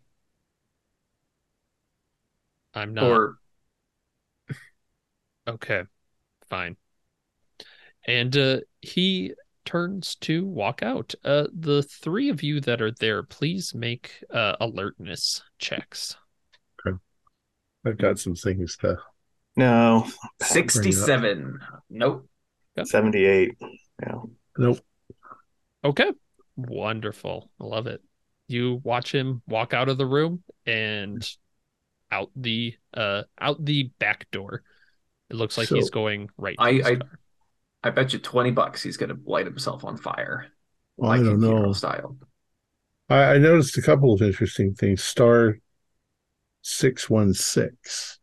I'm not Or (laughs) okay. Fine. And uh he turns to walk out. Uh the three of you that are there, please make uh alertness checks. I've got some things to. No, 67. Nope. 78. Yeah. Nope. Okay. Wonderful. I love it. You watch him walk out of the room and out the uh out the back door. It looks like he's going right I- I- I bet you 20 bucks he's going to light himself on fire. Well, I don't know. style. I, I noticed a couple of interesting things. Star 616.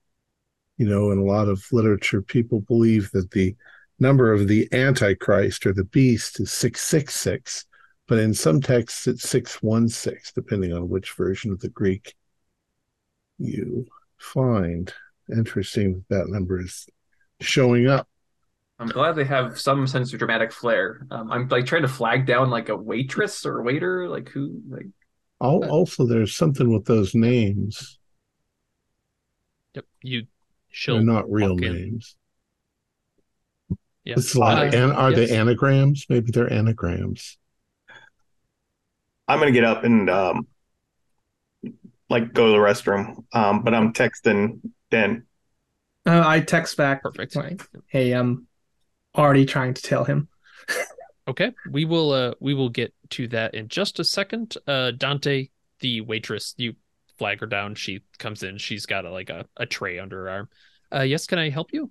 You know, in a lot of literature, people believe that the number of the Antichrist or the beast is 666, but in some texts it's 616, depending on which version of the Greek you find. Interesting that that number is showing up. I'm glad they have some sense of dramatic flair. Um, I'm like trying to flag down like a waitress or a waiter, like who, like Al- Also, there's something with those names. Yep. You she'll They're not real walk in. names. Yeah. It's like, Uh, an, are yes. they anagrams? Maybe they're anagrams. I'm gonna get up and um, like go to the restroom. Um, but I'm texting Dent. Uh, I text back, Perfect. like, "Hey, I'm already trying to tell him." (laughs) Okay, we will uh we will get to that in just a second. Uh Dante, the waitress, you flag her down. She comes in. She's got a, like a, a tray under her arm. Uh yes, can I help you?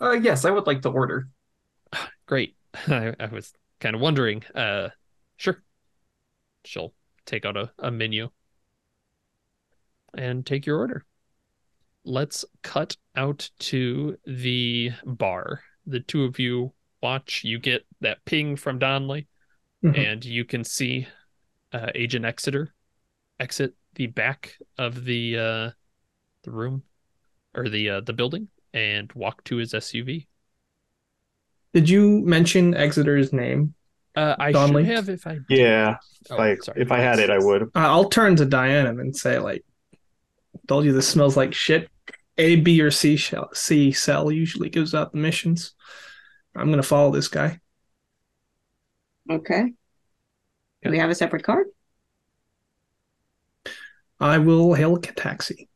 uh, yes, I would like to order. (sighs) Great. (laughs) I, I was kind of wondering. Uh sure. She'll take out a, a menu and take your order. Let's cut out to the bar. The two of you watch. You get that ping from Donnelly. Mhm. and you can see uh, Agent Exeter exit the back of the uh, the room or the uh, the building and walk to his SUV. Did you mention Exeter's name? Uh, I Donnelly? should have if I Yeah, oh, like sorry. if I had it, I would. Uh, I'll turn to Diana and say, like, told you this smells like shit. A, B, or C shell, C cell usually gives out the missions. I'm gonna follow this guy. Okay. Yeah. Do we have a separate card? I will hail a taxi.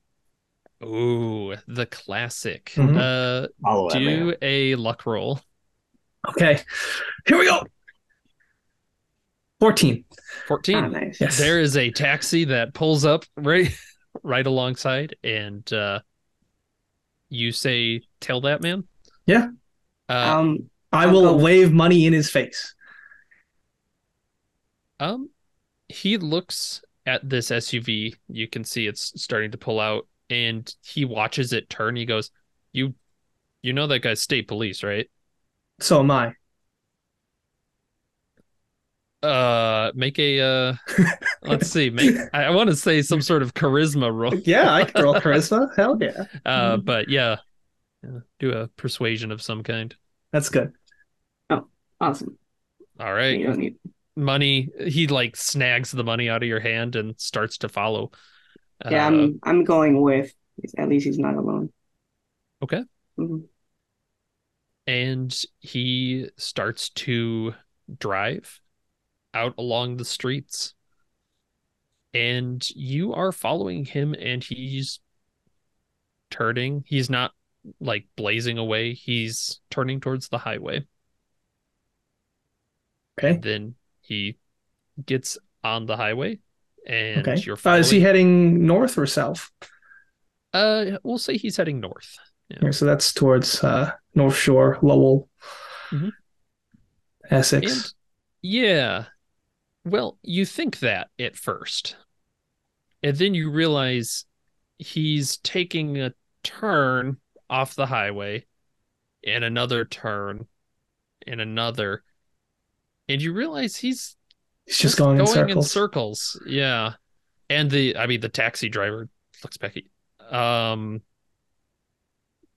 Ooh, the classic. Mhm. Uh, Follow that do a luck roll. Okay, here we go. Fourteen. Fourteen. Ah, nice. Yes. There is a taxi that pulls up right (laughs) right alongside, and uh, you say, "Tell that man." Yeah. Uh, Um, I I'll will wave money in his face. Um, he looks at this SUV. You can see it's starting to pull out, and he watches it turn. He goes, "You, you know that guy's state police, right?" So am I. Uh, make a uh, (laughs) let's see, make I want to say some sort of charisma roll. (laughs) Yeah, I can roll (laughs) charisma. Hell yeah, Uh, but yeah, Yeah, do a persuasion of some kind. that's good. Oh, awesome. All right, You don't need. Money. He like snags the money out of your hand and starts to follow. Yeah, Uh, I'm. I'm going with. At least he's not alone. Okay. Mhm. and he starts to drive out along the streets and you are following him and he's turning he's not like blazing away he's turning towards the highway Okay. then he gets on the highway and Okay. you're Uh, is he heading north or south? uh we'll say he's heading north Yeah, so that's towards uh, North Shore, Lowell, Mhm. Essex. And yeah, well, you think that at first, and then you realize he's taking a turn off the highway, and another turn, and another, and you realize he's He's just going, going in circles. circles. Yeah, and the I mean the taxi driver looks back at you. Um,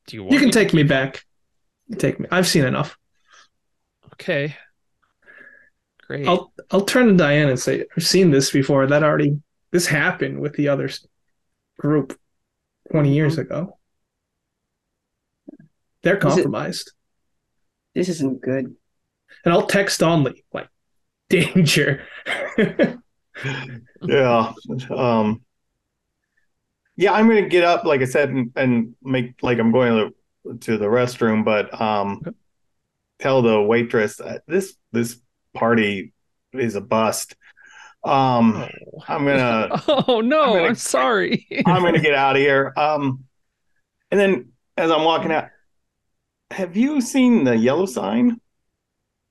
do you want you can to take me keep- back. Take me. I've seen enough. Okay. Great. I'll I'll turn to Diane and say, I've seen this before. That already this happened with the other group twenty years ago. They're Is it- compromised. This isn't good. And I'll text Only like danger. (laughs) Yeah. Um Yeah, I'm gonna get up, like I said, and, and make like I'm going to the, to the restroom, but um Okay. tell the waitress uh, this this party is a bust. Um Oh. I'm gonna (laughs) Oh no, I'm I'm, sorry. I'm gonna get out of here. Um and then as I'm walking out, have you seen the yellow sign?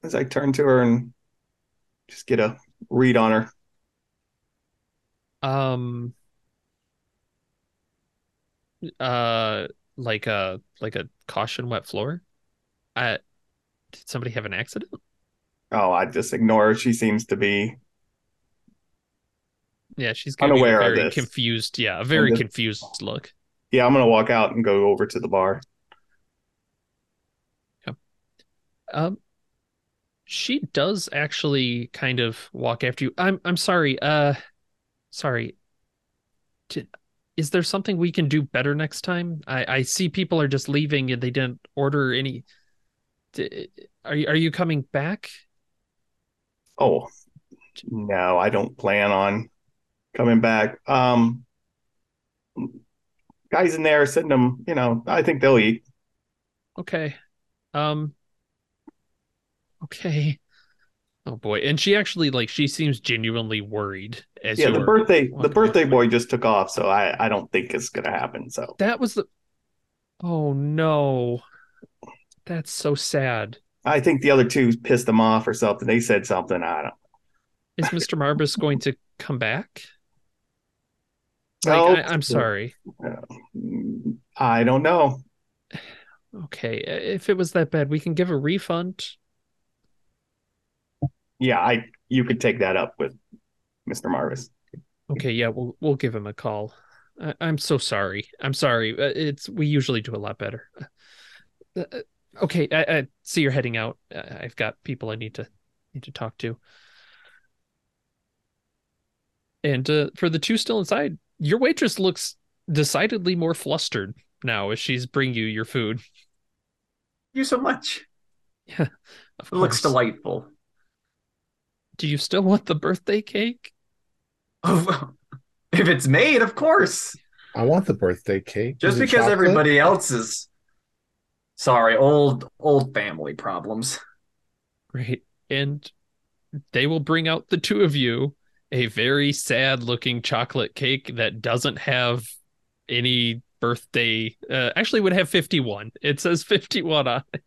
As I turn to her and just get a read on her. um uh like a like a caution wet floor. Uh did somebody have an accident? Oh, I just ignore her. She seems to be Yeah, she's Unaware a of very confused, yeah, a very just- confused look. Yeah, I'm gonna walk out and go over to the bar. Yep. Um, she does actually kind of walk after you. I'm I'm sorry. Uh, sorry. Did, is there something we can do better next time? I I see people are just leaving and they didn't order any. Are you are you coming back? Oh, no, I don't plan on coming back. Um, guys in there sending them, you know, I think they'll eat. Okay. Um. Okay. Oh boy, and she actually like she seems genuinely worried as Yeah, the birthday, the birthday boy just took off, so I, I don't think it's gonna happen. So That was the. Oh no. That's so sad. I think the other two pissed them off or something. They said something. I don't. Is Mr. Marbus (laughs) going to come back? Like, No. I, I'm sorry. I don't know. (sighs) Okay, if it was that bad, we can give a refund. Yeah, I you could take that up with Mr. Marvis. Okay, yeah, we'll we'll give him a call. I, I'm so sorry. I'm sorry. Uh, It's we usually do a lot better. Uh, uh, okay, I, I see you're heading out. Uh, I've got people I need to need to talk to. And uh, for the two still inside, your waitress looks decidedly more flustered now as she's bringing you your food. Thank you so much. (laughs) Yeah, of It looks delightful. Do you still want the birthday cake? Oh, (laughs) if it's made, of course. I want the birthday cake. Just because chocolate? everybody else is sorry, old old family problems. Great. And they will bring out the two of you a very sad looking chocolate cake that doesn't have any birthday. Uh, actually, would have 51. It says 51 on it.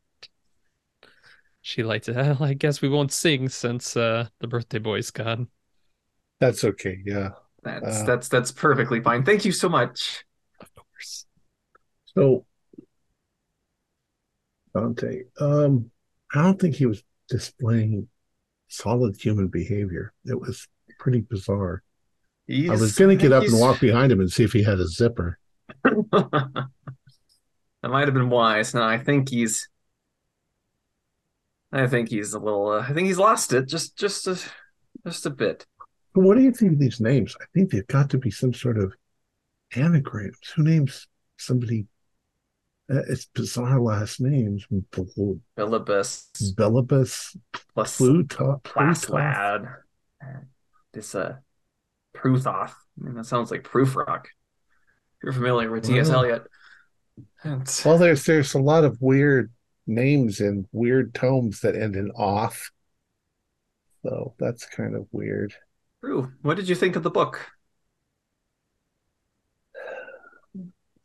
She lights it. Well, (laughs) I guess we won't sing since uh, the birthday boy's gone. That's okay. Yeah. That's Uh, that's that's perfectly fine. Thank you so much. Of course. So Dante, um, I don't think he was displaying solid human behavior. It was pretty bizarre. He's, I was going to get up and walk behind him and see if he had a zipper. (laughs) that might have been wise. No, I think he's. I think he's a little. Uh, I think he's lost it just just a just a bit. What do you think of these names? I think they've got to be some sort of anagrams. Who names somebody? Uh, it's bizarre last names. Bel- Bilibus Belibus, plus Pluto. Plaslad. This uh Pruthoth. I mean, that sounds like Prufrock. If you're familiar with T.S. Wow. Eliot. It's- Well, there's there's a lot of weird names in weird tomes that end in off. So that's kind of weird. True. What did you think of the book?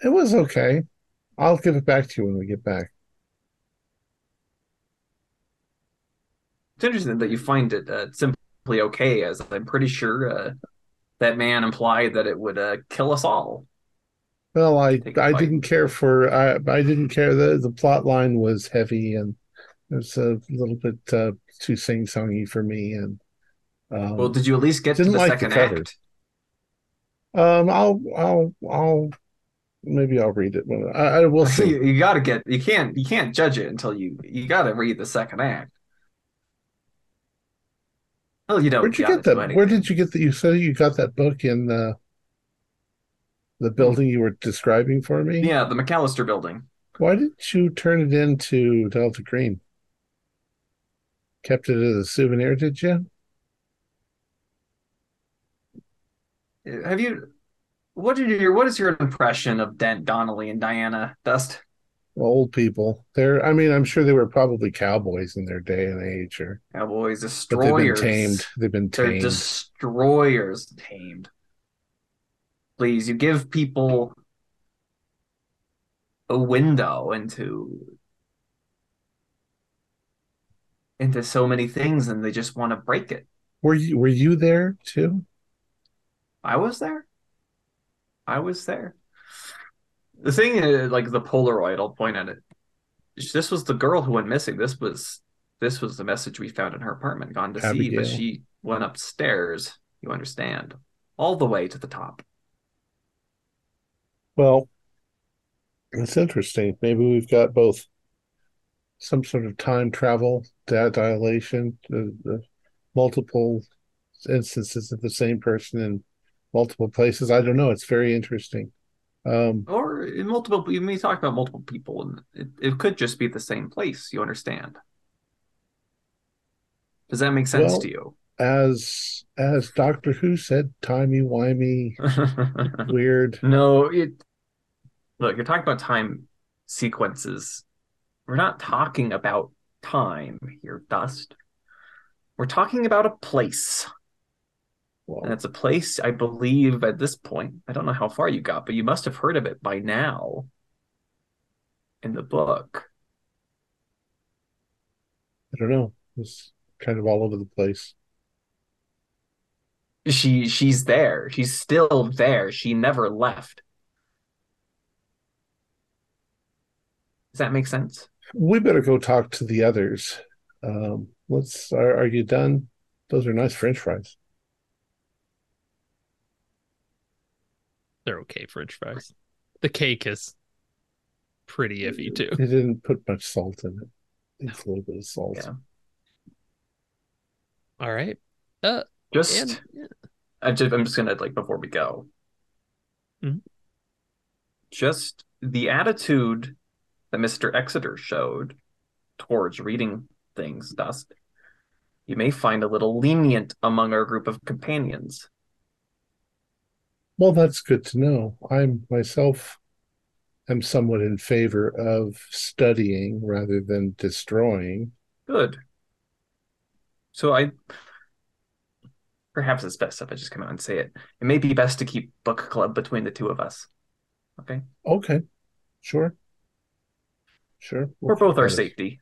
It was okay. I'll give it back to you when we get back. It's interesting that you find it uh, simply okay, as I'm pretty sure uh, that man implied that it would uh, kill us all. Well, I I didn't care for I I didn't care the the plot line was heavy and it was a little bit uh, too sing songy for me and um, Well, did you at least get to the like the second cover. act? um I'll I'll I'll maybe I'll read it when I, I will (laughs) see. you, you got to get. You can't. You can't judge it until you. You got to read the second act. Oh, you don't. Where'd you get that? Where did you get that? You said you got that book in the the building you were describing for me. Yeah, the McAllister Building. Why didn't you turn it into Delta Green? Kept it as a souvenir, did you? Have you? What did your? What is your impression of Dent Donnelly and Diana Dust? Old people. They're. I mean, I'm sure they were probably cowboys in their day and age, or Cowboys, but they've been tamed. They've been They're tamed. destroyers tamed. Please, you give people a window into into so many things, and they just want to break it. Were you Were you there too? I was there. I was there. The thing is, like the Polaroid, I'll point at it. This was the girl who went missing. This was this was the message we found in her apartment, gone to sea, Abigail. but she went upstairs. You understand, all the way to the top. Well, it's interesting. Maybe we've got both some sort of time travel, that dilation, the, the multiple instances of the same person in multiple places. I don't know. It's very interesting. Um, Or in multiple, you may talk about multiple people, and it, it could just be the same place. You understand? Does that make sense Well- to you? As as Doctor Who said, timey wimey, (laughs) weird. no, it. Look, you're talking about time sequences. We're not talking about time here, Dust. We're talking about a place. Well, And it's a place, I believe, at this point. I don't know how far you got, but you must have heard of it by now in the book. I don't know. It's kind of all over the place. She she's there. She's still there. She never left. Does that make sense? We better go talk to the others. Um, let's. Are, are you done? Those are nice French fries. They're okay French fries. The cake is pretty iffy too. They didn't put much salt in it. It's a little bit of salt. Yeah. All right. Uh, Just and yeah, I just I'm just gonna like before we go. Mhm. Just the attitude that Mr. Exeter showed towards reading things, Dust, you may find a little lenient among our group of companions. Well, that's good to know. I myself am somewhat in favor of studying rather than destroying. Good. So I perhaps it's best if I just come out and say it. It may be best to keep book club between the two of us. Okay? Okay, sure, sure. For both our safety.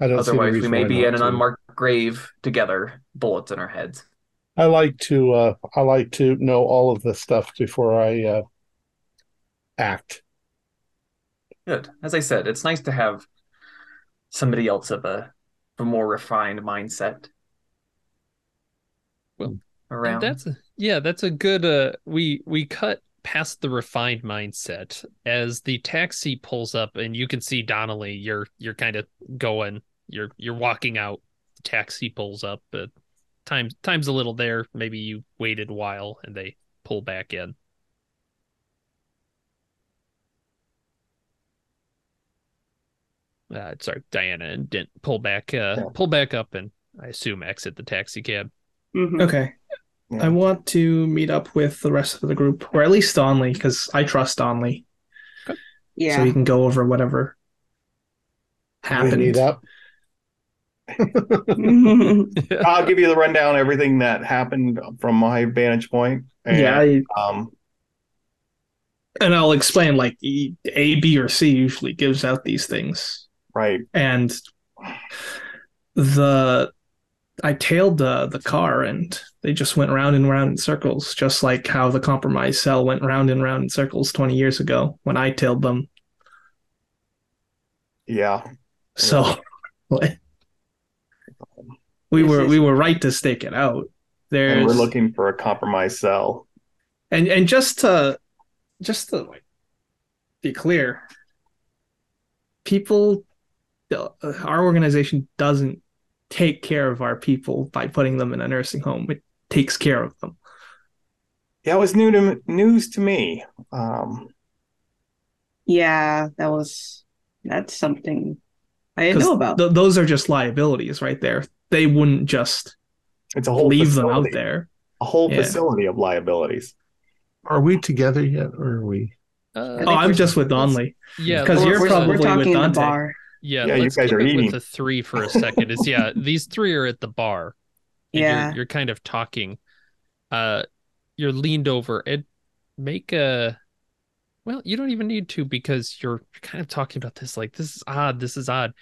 I don't Otherwise, we may be in an to. unmarked grave together, bullets in our heads. I like to. Uh, I like to know all of this stuff before I uh, act. Good. As I said, it's nice to have somebody else of a, a more refined mindset. Well, around. that's a, yeah, that's a good. Uh, we we cut past the refined mindset as the taxi pulls up, and you can see Donnelly. You're you're kind of going. You're you're walking out. The taxi pulls up. But time time's a little there. Maybe you waited a while, and they pull back in. Uh, sorry, Diana and didn't pull back. Uh, Yeah. pull back up, and I assume exit the taxi cab. Mhm. Okay. Yeah. I want to meet up with the rest of the group, or at least Donnelly, because I trust Donnelly. Yeah. So he can go over whatever We happened. meet up. (laughs) (laughs) I'll give you the rundown, everything that happened from my vantage point. And, yeah, I, Um, and I'll explain like E- A, B, or C usually gives out these things, right. and the I tailed the the car, and they just went round and round in circles, just like how the compromise cell went round and round in circles twenty years ago when I tailed them. Yeah. So (laughs) we were we were right to stake it out. There's And we're looking for a compromise cell. and and just to just to like be clear people our organization doesn't take care of our people by putting them in a nursing home it takes care of them Yeah, it was new to news to me. Um, yeah, that was that's something I didn't 'Cause know about. th- those are just liabilities right there they wouldn't just it's a whole leave them out facility, there A whole Yeah. facility of liabilities. Are we together yet, or are we? Uh, oh i'm just with Donnelly yeah, because you're probably we're talking with in the Dante. Bar. Yeah, Yeah, you let's guys keep are it eating. with the three for a second. Is yeah, (laughs) these three are at the bar. and Yeah. you're, you're kind of talking. Uh, you're leaned over and make a. Well, you don't even need to because you're kind of talking about this like this is odd, this is odd,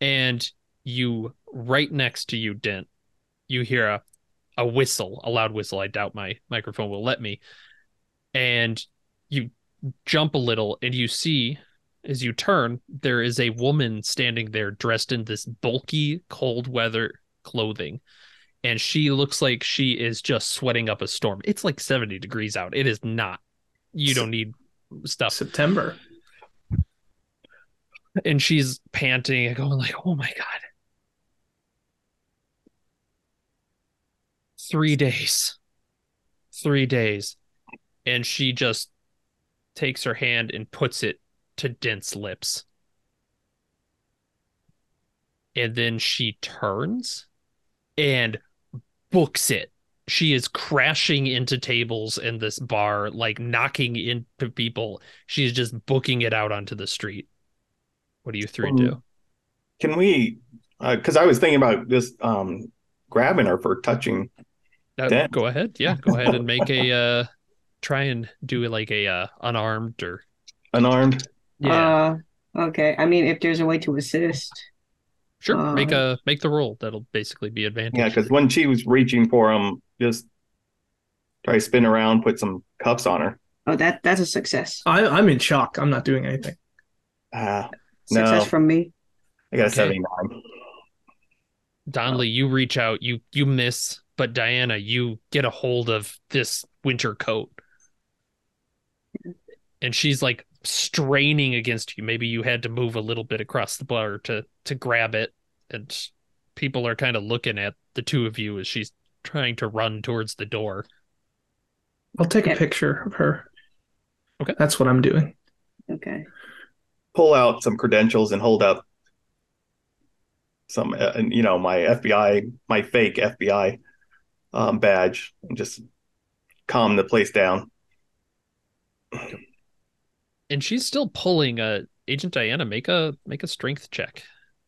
and you right next to you, Dent. You hear a a whistle, a loud whistle. I doubt my microphone will let me. And you jump a little and you see as you turn, there is a woman standing there dressed in this bulky cold weather clothing. And she looks like she is just sweating up a storm. It's like 70 degrees out. It is not. You don't need stuff. september and she's panting and going like, "Oh my god." 3 days. 3 days. And she just takes her hand and puts it to Dent's lips. And then she turns and books it. She is crashing into tables in this bar, like knocking into people. She's just booking it out onto the street. What do you three Um, do? Can we? Because I was thinking about just um, grabbing her for touching. Uh, go ahead. Yeah, go ahead and make a uh try and do like a uh unarmed or Unarmed. Yeah. Uh, okay. I mean, if there's a way to assist. sure. make uh, a make the roll. That'll basically be advantage. Yeah, because when she was reaching for him, just try to spin around, put some cuffs on her. Oh, that that's a success. I, I'm in shock. I'm not doing anything. Ah, No. Success from me. I got a Okay. 79. Donnelly, you reach out, you you miss, but Diana, you get a hold of this winter coat. And she's like straining against you. Maybe you had to move a little bit across the bar to to grab it. And people are kind of looking at the two of you as she's trying to run towards the door. I'll take a picture of her. Okay. That's what I'm doing. Okay. Pull out some credentials and hold up some, uh, and you know, my FBI, my fake FBI um, badge, and just calm the place down. And she's still pulling uh Agent Diana, make a make a strength check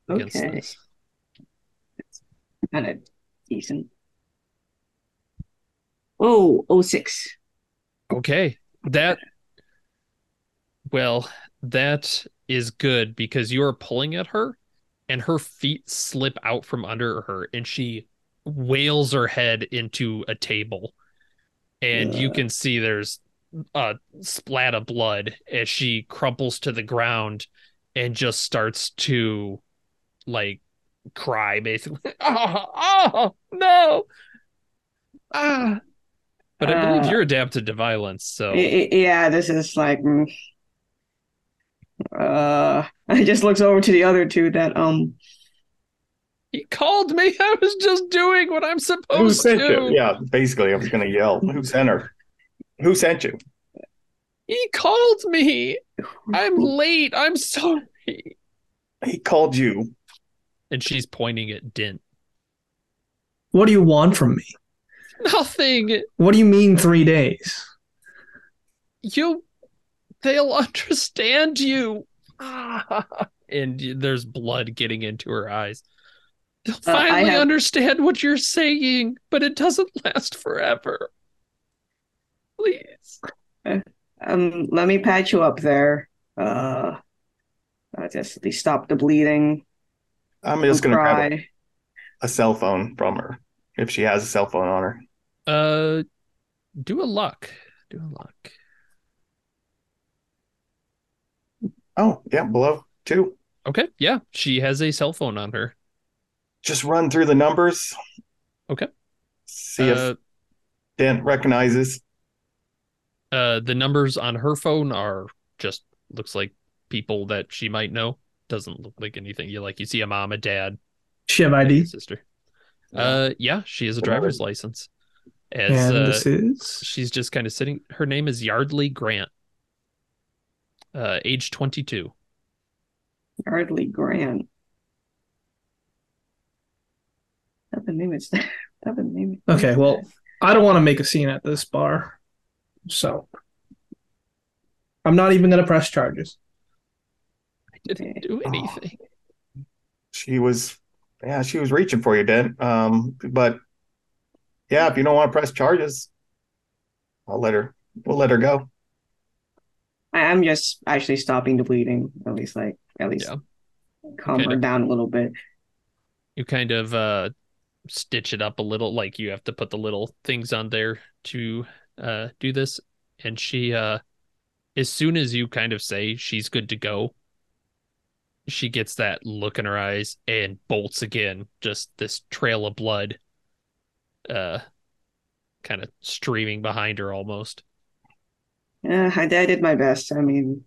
against Okay. this. Kind of decent. Oh, oh six. Okay. That well, that is good because you are pulling at her and her feet slip out from under her and she wails her head into a table. And you can see there's a splat of blood as she crumples to the ground and just starts to like cry basically. (laughs) Oh, oh no. Ah. But I believe Uh, you're adapted to violence, so I- I- yeah, this is like. mm. Uh, (laughs) I just looks over to the other two that um. he called me. (laughs) I was just doing what I'm Who supposed sent to. you? Yeah, basically, I was going to yell. Who sent her? Who sent you? He called me. I'm late. I'm sorry. He called you. And she's pointing at Dent. What do you want from me? Nothing. What do you mean three days? You. They'll understand you. (laughs) And there's blood getting into her eyes. They'll Uh, finally have- understand what you're saying, but it doesn't last forever. Please. Um, let me patch you up there. Uh, uh just at least stop the bleeding. I'm just going to grab a, a cell phone from her if she has a cell phone on her. Uh, do a luck. Do a luck. Oh, yeah, below two. Okay. Yeah, she has a cell phone on her. Just run through the numbers. Okay. See Uh, if Dent recognizes. Uh, the numbers on her phone are just looks like people that she might know. Doesn't look like anything you like. You see a mom, a dad, She have and ID. sister. Uh, yeah, she has a driver's license. As and uh, this is she's just kind of sitting. Her name is Yardley Grant. Uh, age twenty-two. Yardley Grant. What the name is that? What the name? okay. Well, I don't want to make a scene at this bar, so I'm not even gonna press charges. I didn't do anything. She was, yeah, she was reaching for you, Dent. Um, but yeah, if you don't want to press charges, I'll let her. We'll let her go. I, I'm just actually stopping the bleeding. At least, like, at least Yeah. calm her Kinda. down a little bit. you kind of uh stitch it up a little like you have to put the little things on there to uh do this and she uh as soon as you kind of say she's good to go she gets that look in her eyes and bolts again just this trail of blood uh kind of streaming behind her almost Yeah, I, I did my best. I mean,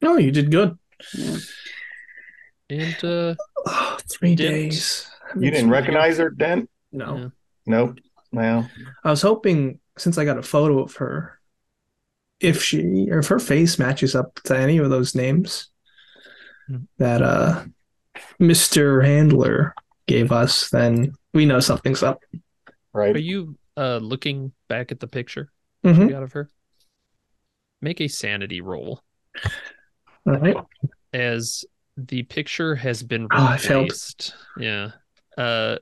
No, you did good. yeah. And uh Oh, three Didn't- days. You didn't recognize her, Dent? No. yeah. Nope. Well, I was hoping since I got a photo of her, if she or if her face matches up to any of those names Hmm. that uh Mr. Handler gave us, then we know something's up. right. Are you uh looking back at the picture Mhm. you got of her? Make a sanity roll All right. as the picture has been Oh, failed. replaced. yeah. Uh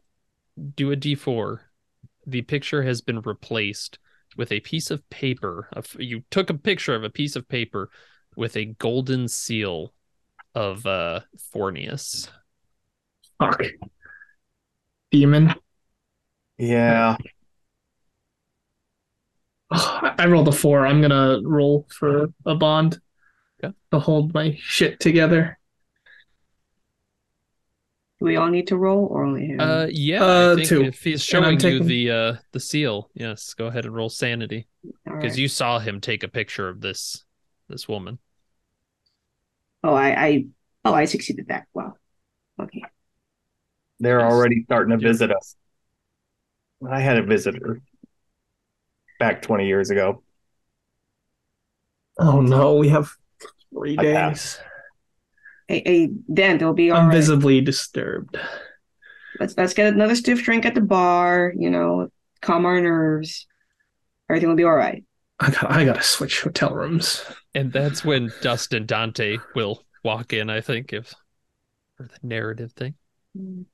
do a D4. The picture has been replaced with a piece of paper. Of you took a picture of a piece of paper with a golden seal of uh Forneus. Fuck. Demon. Yeah. I rolled a four. I'm gonna roll for a bond Okay. to hold my shit together. Do we all need to roll or only him? Uh yeah, Uh, I think two. if he's And I'm showing you the uh the seal, yes, go ahead and roll sanity. Because right. you saw him take a picture of this this woman. Oh, I, I, oh, I succeeded that. Wow. Okay. They're Yes. already starting to Yeah. visit us. I had a visitor back 20 years ago. Oh no, we have three I days. passed. Hey, hey, Dan, it'll be all I'm right. visibly disturbed. Let's let's get another stiff drink at the bar. You know, calm our nerves. Everything will be all right. I got I gotta switch hotel rooms. And that's when Dust and Dante will walk in, I think, if for the narrative thing. Mm.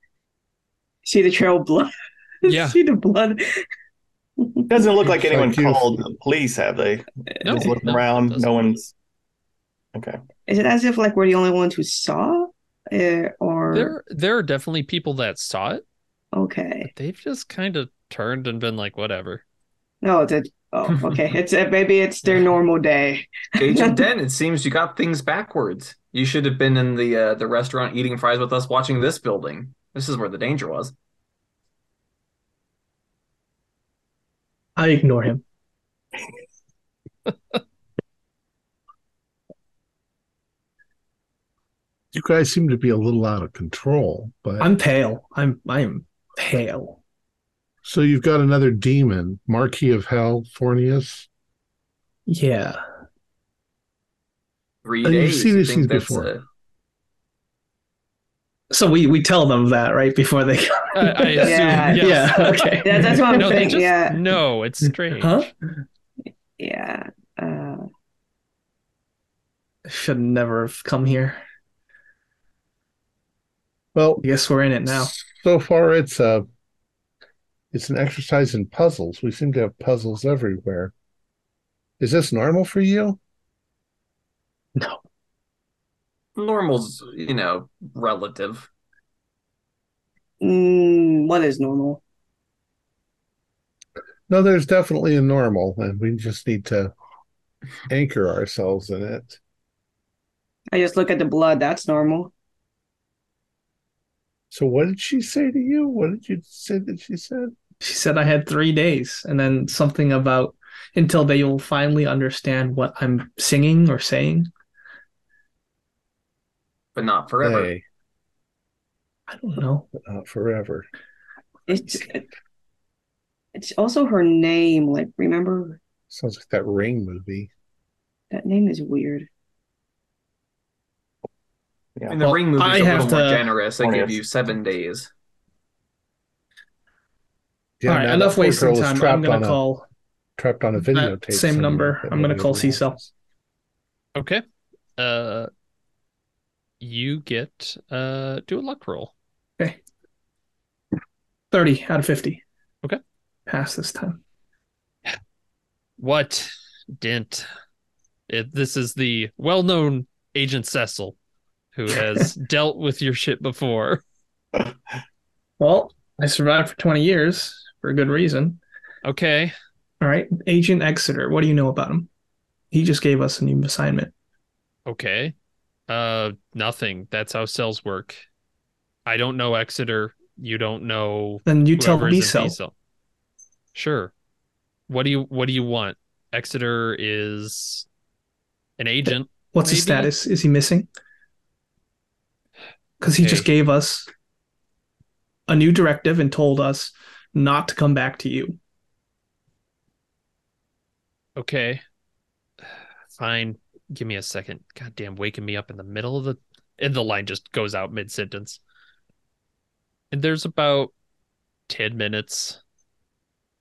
See the trail of blood. (laughs) Yeah. See the blood. (laughs) Doesn't look like anyone called the police, have they? No, Just looking no, around, no one's. Okay. Is it as if like we're the only ones who saw, it or There there are definitely people that saw it. okay? They've just kind of turned and been like, whatever. No, it's a, oh, okay. It's uh, maybe it's their normal day. (laughs) Agent (laughs) Dent, it seems you got things backwards. You should have been in the uh, the restaurant eating fries with us, watching this building. This is where the danger was. I ignore him. (laughs) You guys seem to be a little out of control, but I'm pale. I'm I'm pale. so you've got another demon, Marquis of Hell, Forneus. Yeah. Three you've days. seen you these things before. uh, So we we tell them that right before they come. I, I assume, Yeah. yes. Yeah. Okay. (laughs) Yeah, that's what I'm no, they saying. just Yeah, no, it's strange. Huh? yeah. Uh, Should never have come here. Well, yes, we're in it now. So far, it's a it's an exercise in puzzles. We seem to have puzzles everywhere. Is this normal for you? No. normal's, you know, relative. mm, what is normal? No, there's definitely a normal, and we just need to anchor ourselves in it. I just look at the blood. That's normal. So, what did she say to you? What did you say that she said? She said I had three days, and then something about until they will finally understand what I'm singing or saying. But not forever. Hey, I don't know. but not forever. It's it's also her name. Like, remember Sounds like that Ring movie. that name is weird. I mean, the Well, ring movie's I a have little more generous. They give you seven days. Yeah, All right, now enough wasting time. I'm gonna on a- call. trapped on a that videotape. same number. I'm gonna call knows. Cecil. Okay. Uh you get uh do a luck roll. Okay. Thirty out of fifty. Okay. Pass this time. What dent? It, this is the well-known Agent Cecil who has (laughs) dealt with your shit before. Well, I survived for twenty years for a good reason. Okay. All right, Agent Exeter. What do you know about him? He just gave us a new assignment. Okay. Uh nothing. That's how cells work. I don't know Exeter. You don't know Then you tell B cell. B-cell. Sure. What do you what do you want? Exeter is an agent. What's his status? Is he missing? Because he just gave us a new directive and told us not to come back to you. Okay. (sighs) Fine. Give me a second. Goddamn, waking me up in the middle of the and the line just goes out mid sentence. And there's about 10 minutes.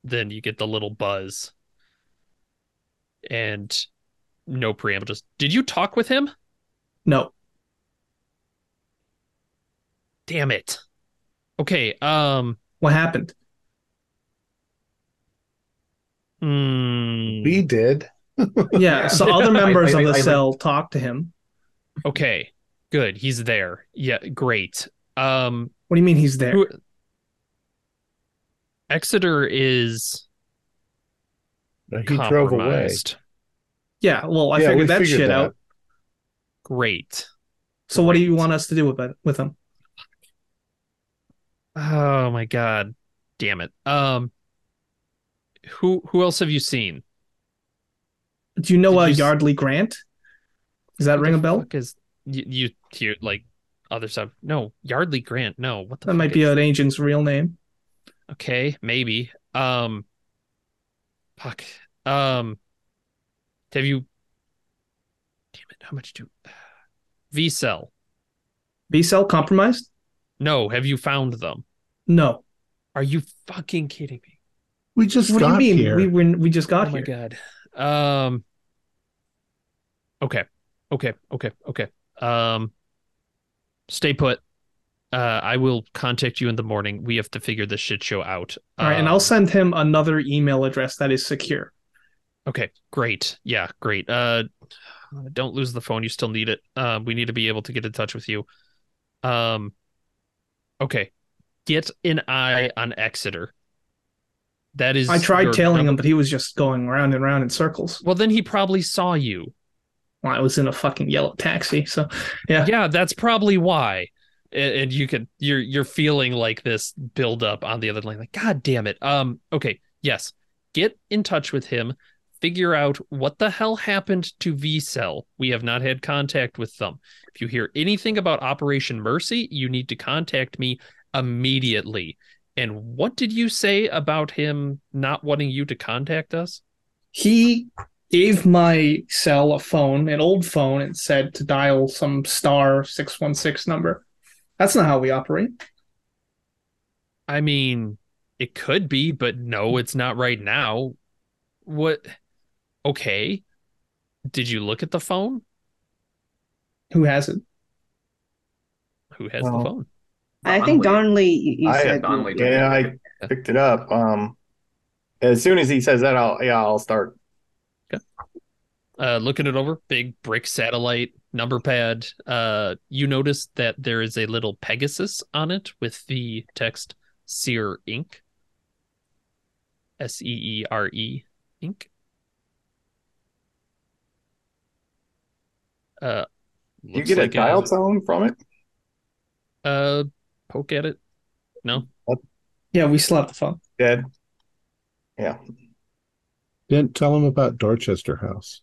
Then you get the little buzz. And no preamble. Just did you talk with him? No, Damn it. Okay, um what happened? hmm, We did. (laughs) Yeah, so other members I- of the I- cell talked to him. okay. Good. He's there. Yeah, great. Um What do you mean he's there? Who- Exeter is he drove away. Yeah, well, I Yeah, we figured that figured shit that. out. Great. So what do you want us to do with it with him? Oh my god. Damn it. Um who who else have you seen? Do you know Did uh, you s- Yardley Grant? Does that ring a bell? Because you, you hear like other stuff? No, Yardley Grant. No, what the That might be an agent's real name. Okay, maybe. Um fuck. Um have you Damn it, how much do (sighs) V cell? B cell compromised? No, have you found them? No. Are you fucking kidding me? We just What do you mean? here. We were, we just got here. oh my god. Um Okay. Okay. Okay. Okay. Um stay put. Uh I will contact you in the morning. We have to figure this shit show out. All right, and I'll Um, send him another email address that is secure. Okay, great. Yeah, great. Uh don't lose the phone. You still need it. Uh, we need to be able to get in touch with you. Um okay. Get an eye on Exeter. That is I tried tailing him, but he was just going round and round in circles. Well, then he probably saw you. Well, I was in a fucking yellow taxi, so yeah. yeah that's probably why and, and you could you're you're feeling like this build up on the other line like god damn it um okay yes get in touch with him figure out what the hell happened to v cell we have not had contact with them if you hear anything about operation mercy you need to contact me immediately and what did you say about him not wanting you to contact us He gave my cell a phone, an old phone, and said to dial some star six one six number. That's not how we operate. I mean, it could be, but no, it's not right now. What? Okay. Did you look at the phone? Who has it? Who has Well, the phone? I think Donnelly. Donnelly, you, you I- said. Donnelly. Yeah, I picked it up. Um, as soon as he says that, I'll yeah, I'll start. Uh, looking it over, big brick satellite number pad. Uh, you notice that there is a little Pegasus on it with the text Seere Inc. S E E R E Inc. Uh, You get like a dial has- tone from it. Uh, poke at it. No. Yeah, we still have the phone. Dead. Yeah. Didn't tell him about Dorchester House.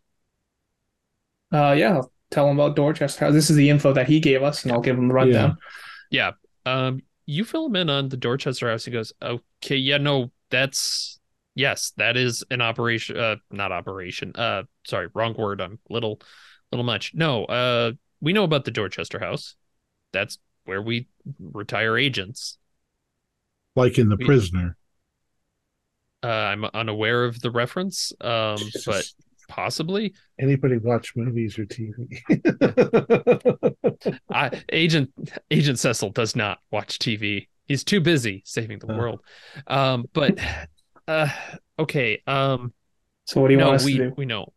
Uh, yeah, I'll tell him about Dorchester. House. This is the info that he gave us, and I'll give him the rundown. Yeah. Um, you fill him in on the Dorchester house. He goes, "Okay, yeah, no, that's yes, that is an operation. Uh, not operation. Uh, sorry, wrong word. I'm little, little much. No. Uh, we know about the Dorchester house. That's where we retire agents. Like in The We- Prisoner. Uh, I'm unaware of the reference. Um, (laughs) but possibly. Anybody watch movies or TV? (laughs) I agent Agent Cecil does not watch TV. He's too busy saving the Uh. world. Um, but uh, okay. Um, So what do you no, want us we to do? we know.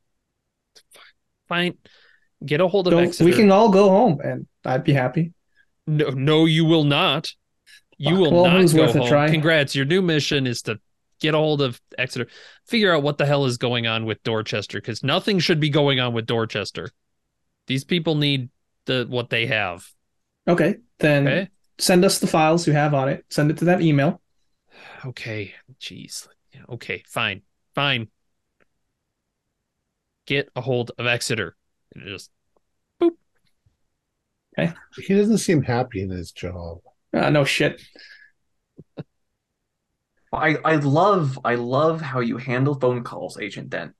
Fine. Get a hold of Go- Exeter. we can all go home, and I'd be happy. No, no, you will not. You Fuck, will well, not go worth a home. try? Congrats. Your new mission is to get a hold of Exeter, figure out what the hell is going on with Dorchester, because nothing should be going on with Dorchester. These people need the what they have. Okay, then Okay. send us the files you have on it. Send it to that email. (sighs) Okay. Jeez. Okay. Fine. Fine. Get a hold of Exeter. Just boop. He doesn't seem happy in his job. Uh, no shit. I, I love I love how you handle phone calls, Agent Dent,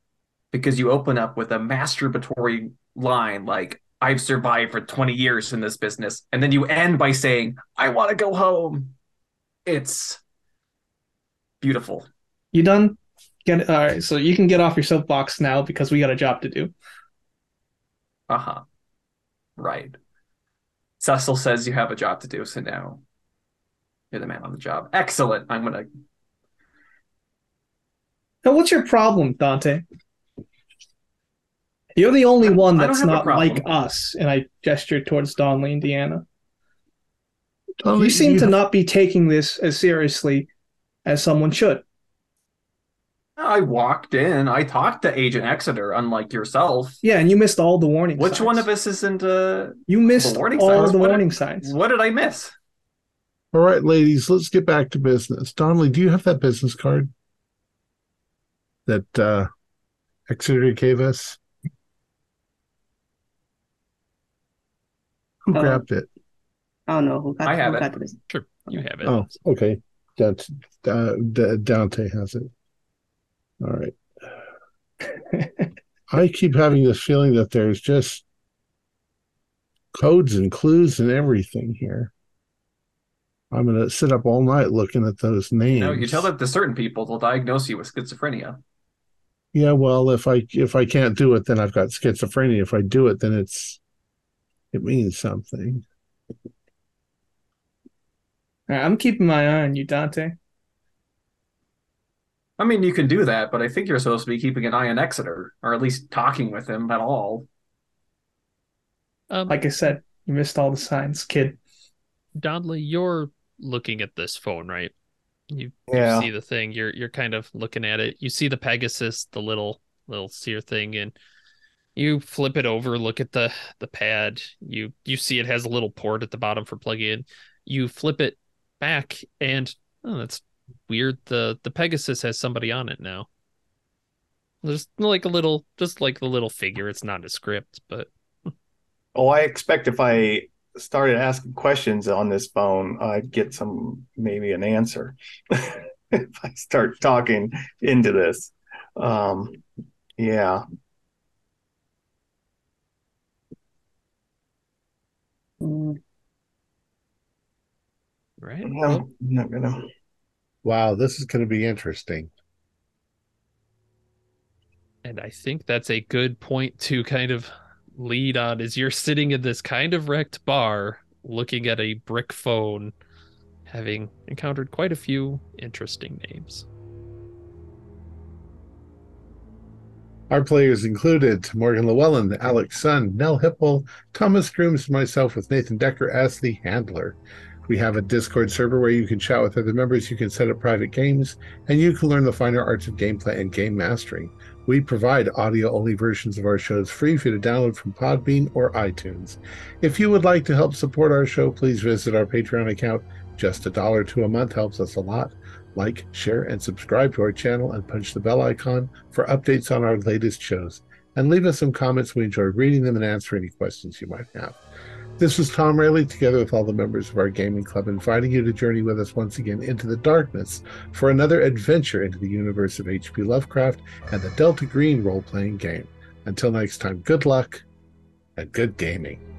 because you open up with a masturbatory line like I've survived for 20 years in this business, and then you end by saying, I want to go home. It's beautiful. You done? Get all right. So you can get off your soapbox now because we got a job to do. Uh-huh. Right. Cecil says you have a job to do, so now you're the man on the job. Excellent. I'm gonna Now, what's your problem, Dante? You're the only one I don't that's not like us. And I gestured towards Donnelly, Indiana. Totally, you seem you- to not be taking this as seriously as someone should. I walked in. I talked to Agent Exeter, unlike yourself. Yeah, and you missed all the warning Which signs. one of us isn't uh You missed the warning all signs? the What warning did- signs. what did I miss? All right, ladies, let's get back to business. Donnelly, do you have that business card that uh, Exeter gave us? Who Uh, grabbed it? I don't know who got, I have who it. got this. Sure, you have it. Oh, okay. That uh, Dante has it. All right. (laughs) I keep having this feeling that there's just codes and clues and everything here. I'm gonna sit up all night looking at those names. You know, you tell that to certain people, they'll diagnose you with schizophrenia. Yeah, well, if I if I can't do it, then I've got schizophrenia. If I do it, then it's it means something. All right, I'm keeping my eye on you, Dante. I mean, you can do that, but I think you're supposed to be keeping an eye on Exeter, or at least talking with him at all. Um, Like I said, you missed all the signs, kid. Donnelly, you're looking at this phone, right? You, Yeah. you see the thing. You're you're kind of looking at it. You see the Pegasus, the little little Seere thing, and you flip it over. Look at the the pad. You you see it has a little port at the bottom for plugging in. You flip it back, and oh, that's weird. the The Pegasus has somebody on it now. There's like a little, just like the little figure. It's not a script, but (laughs) Oh, I expect if I started asking questions on this phone, I'd get some maybe an answer. (laughs) if I start talking into this. Um, yeah. Mm, right. No, Well, I'm not gonna. Wow, this is going to be interesting. And I think that's a good point to kind of lead on is you're sitting in this kind of wrecked bar looking at a brick phone, having encountered quite a few interesting names. Our players included Morgan Llewellyn, Alex Sun, Nell Hipple, Thomas Grooms, and myself with Nathan Decker as the handler. We have a Discord server where you can chat with other members, you can set up private games, and you can learn the finer arts of gameplay and game mastering. We provide audio only versions of our shows free for you to download from Podbean or iTunes. If you would like to help support our show, please visit our Patreon account. Just a dollar to a month helps us a lot. Like, share, and subscribe to our channel and punch the bell icon for updates on our latest shows. And leave us some comments. We enjoy reading them and answering any questions you might have. This is Tom Rayleigh, together with all the members of our gaming club, inviting you to journey with us once again into the darkness for another adventure into the universe of H.P. Lovecraft and the Delta Green role playing game. Until next time, good luck and good gaming.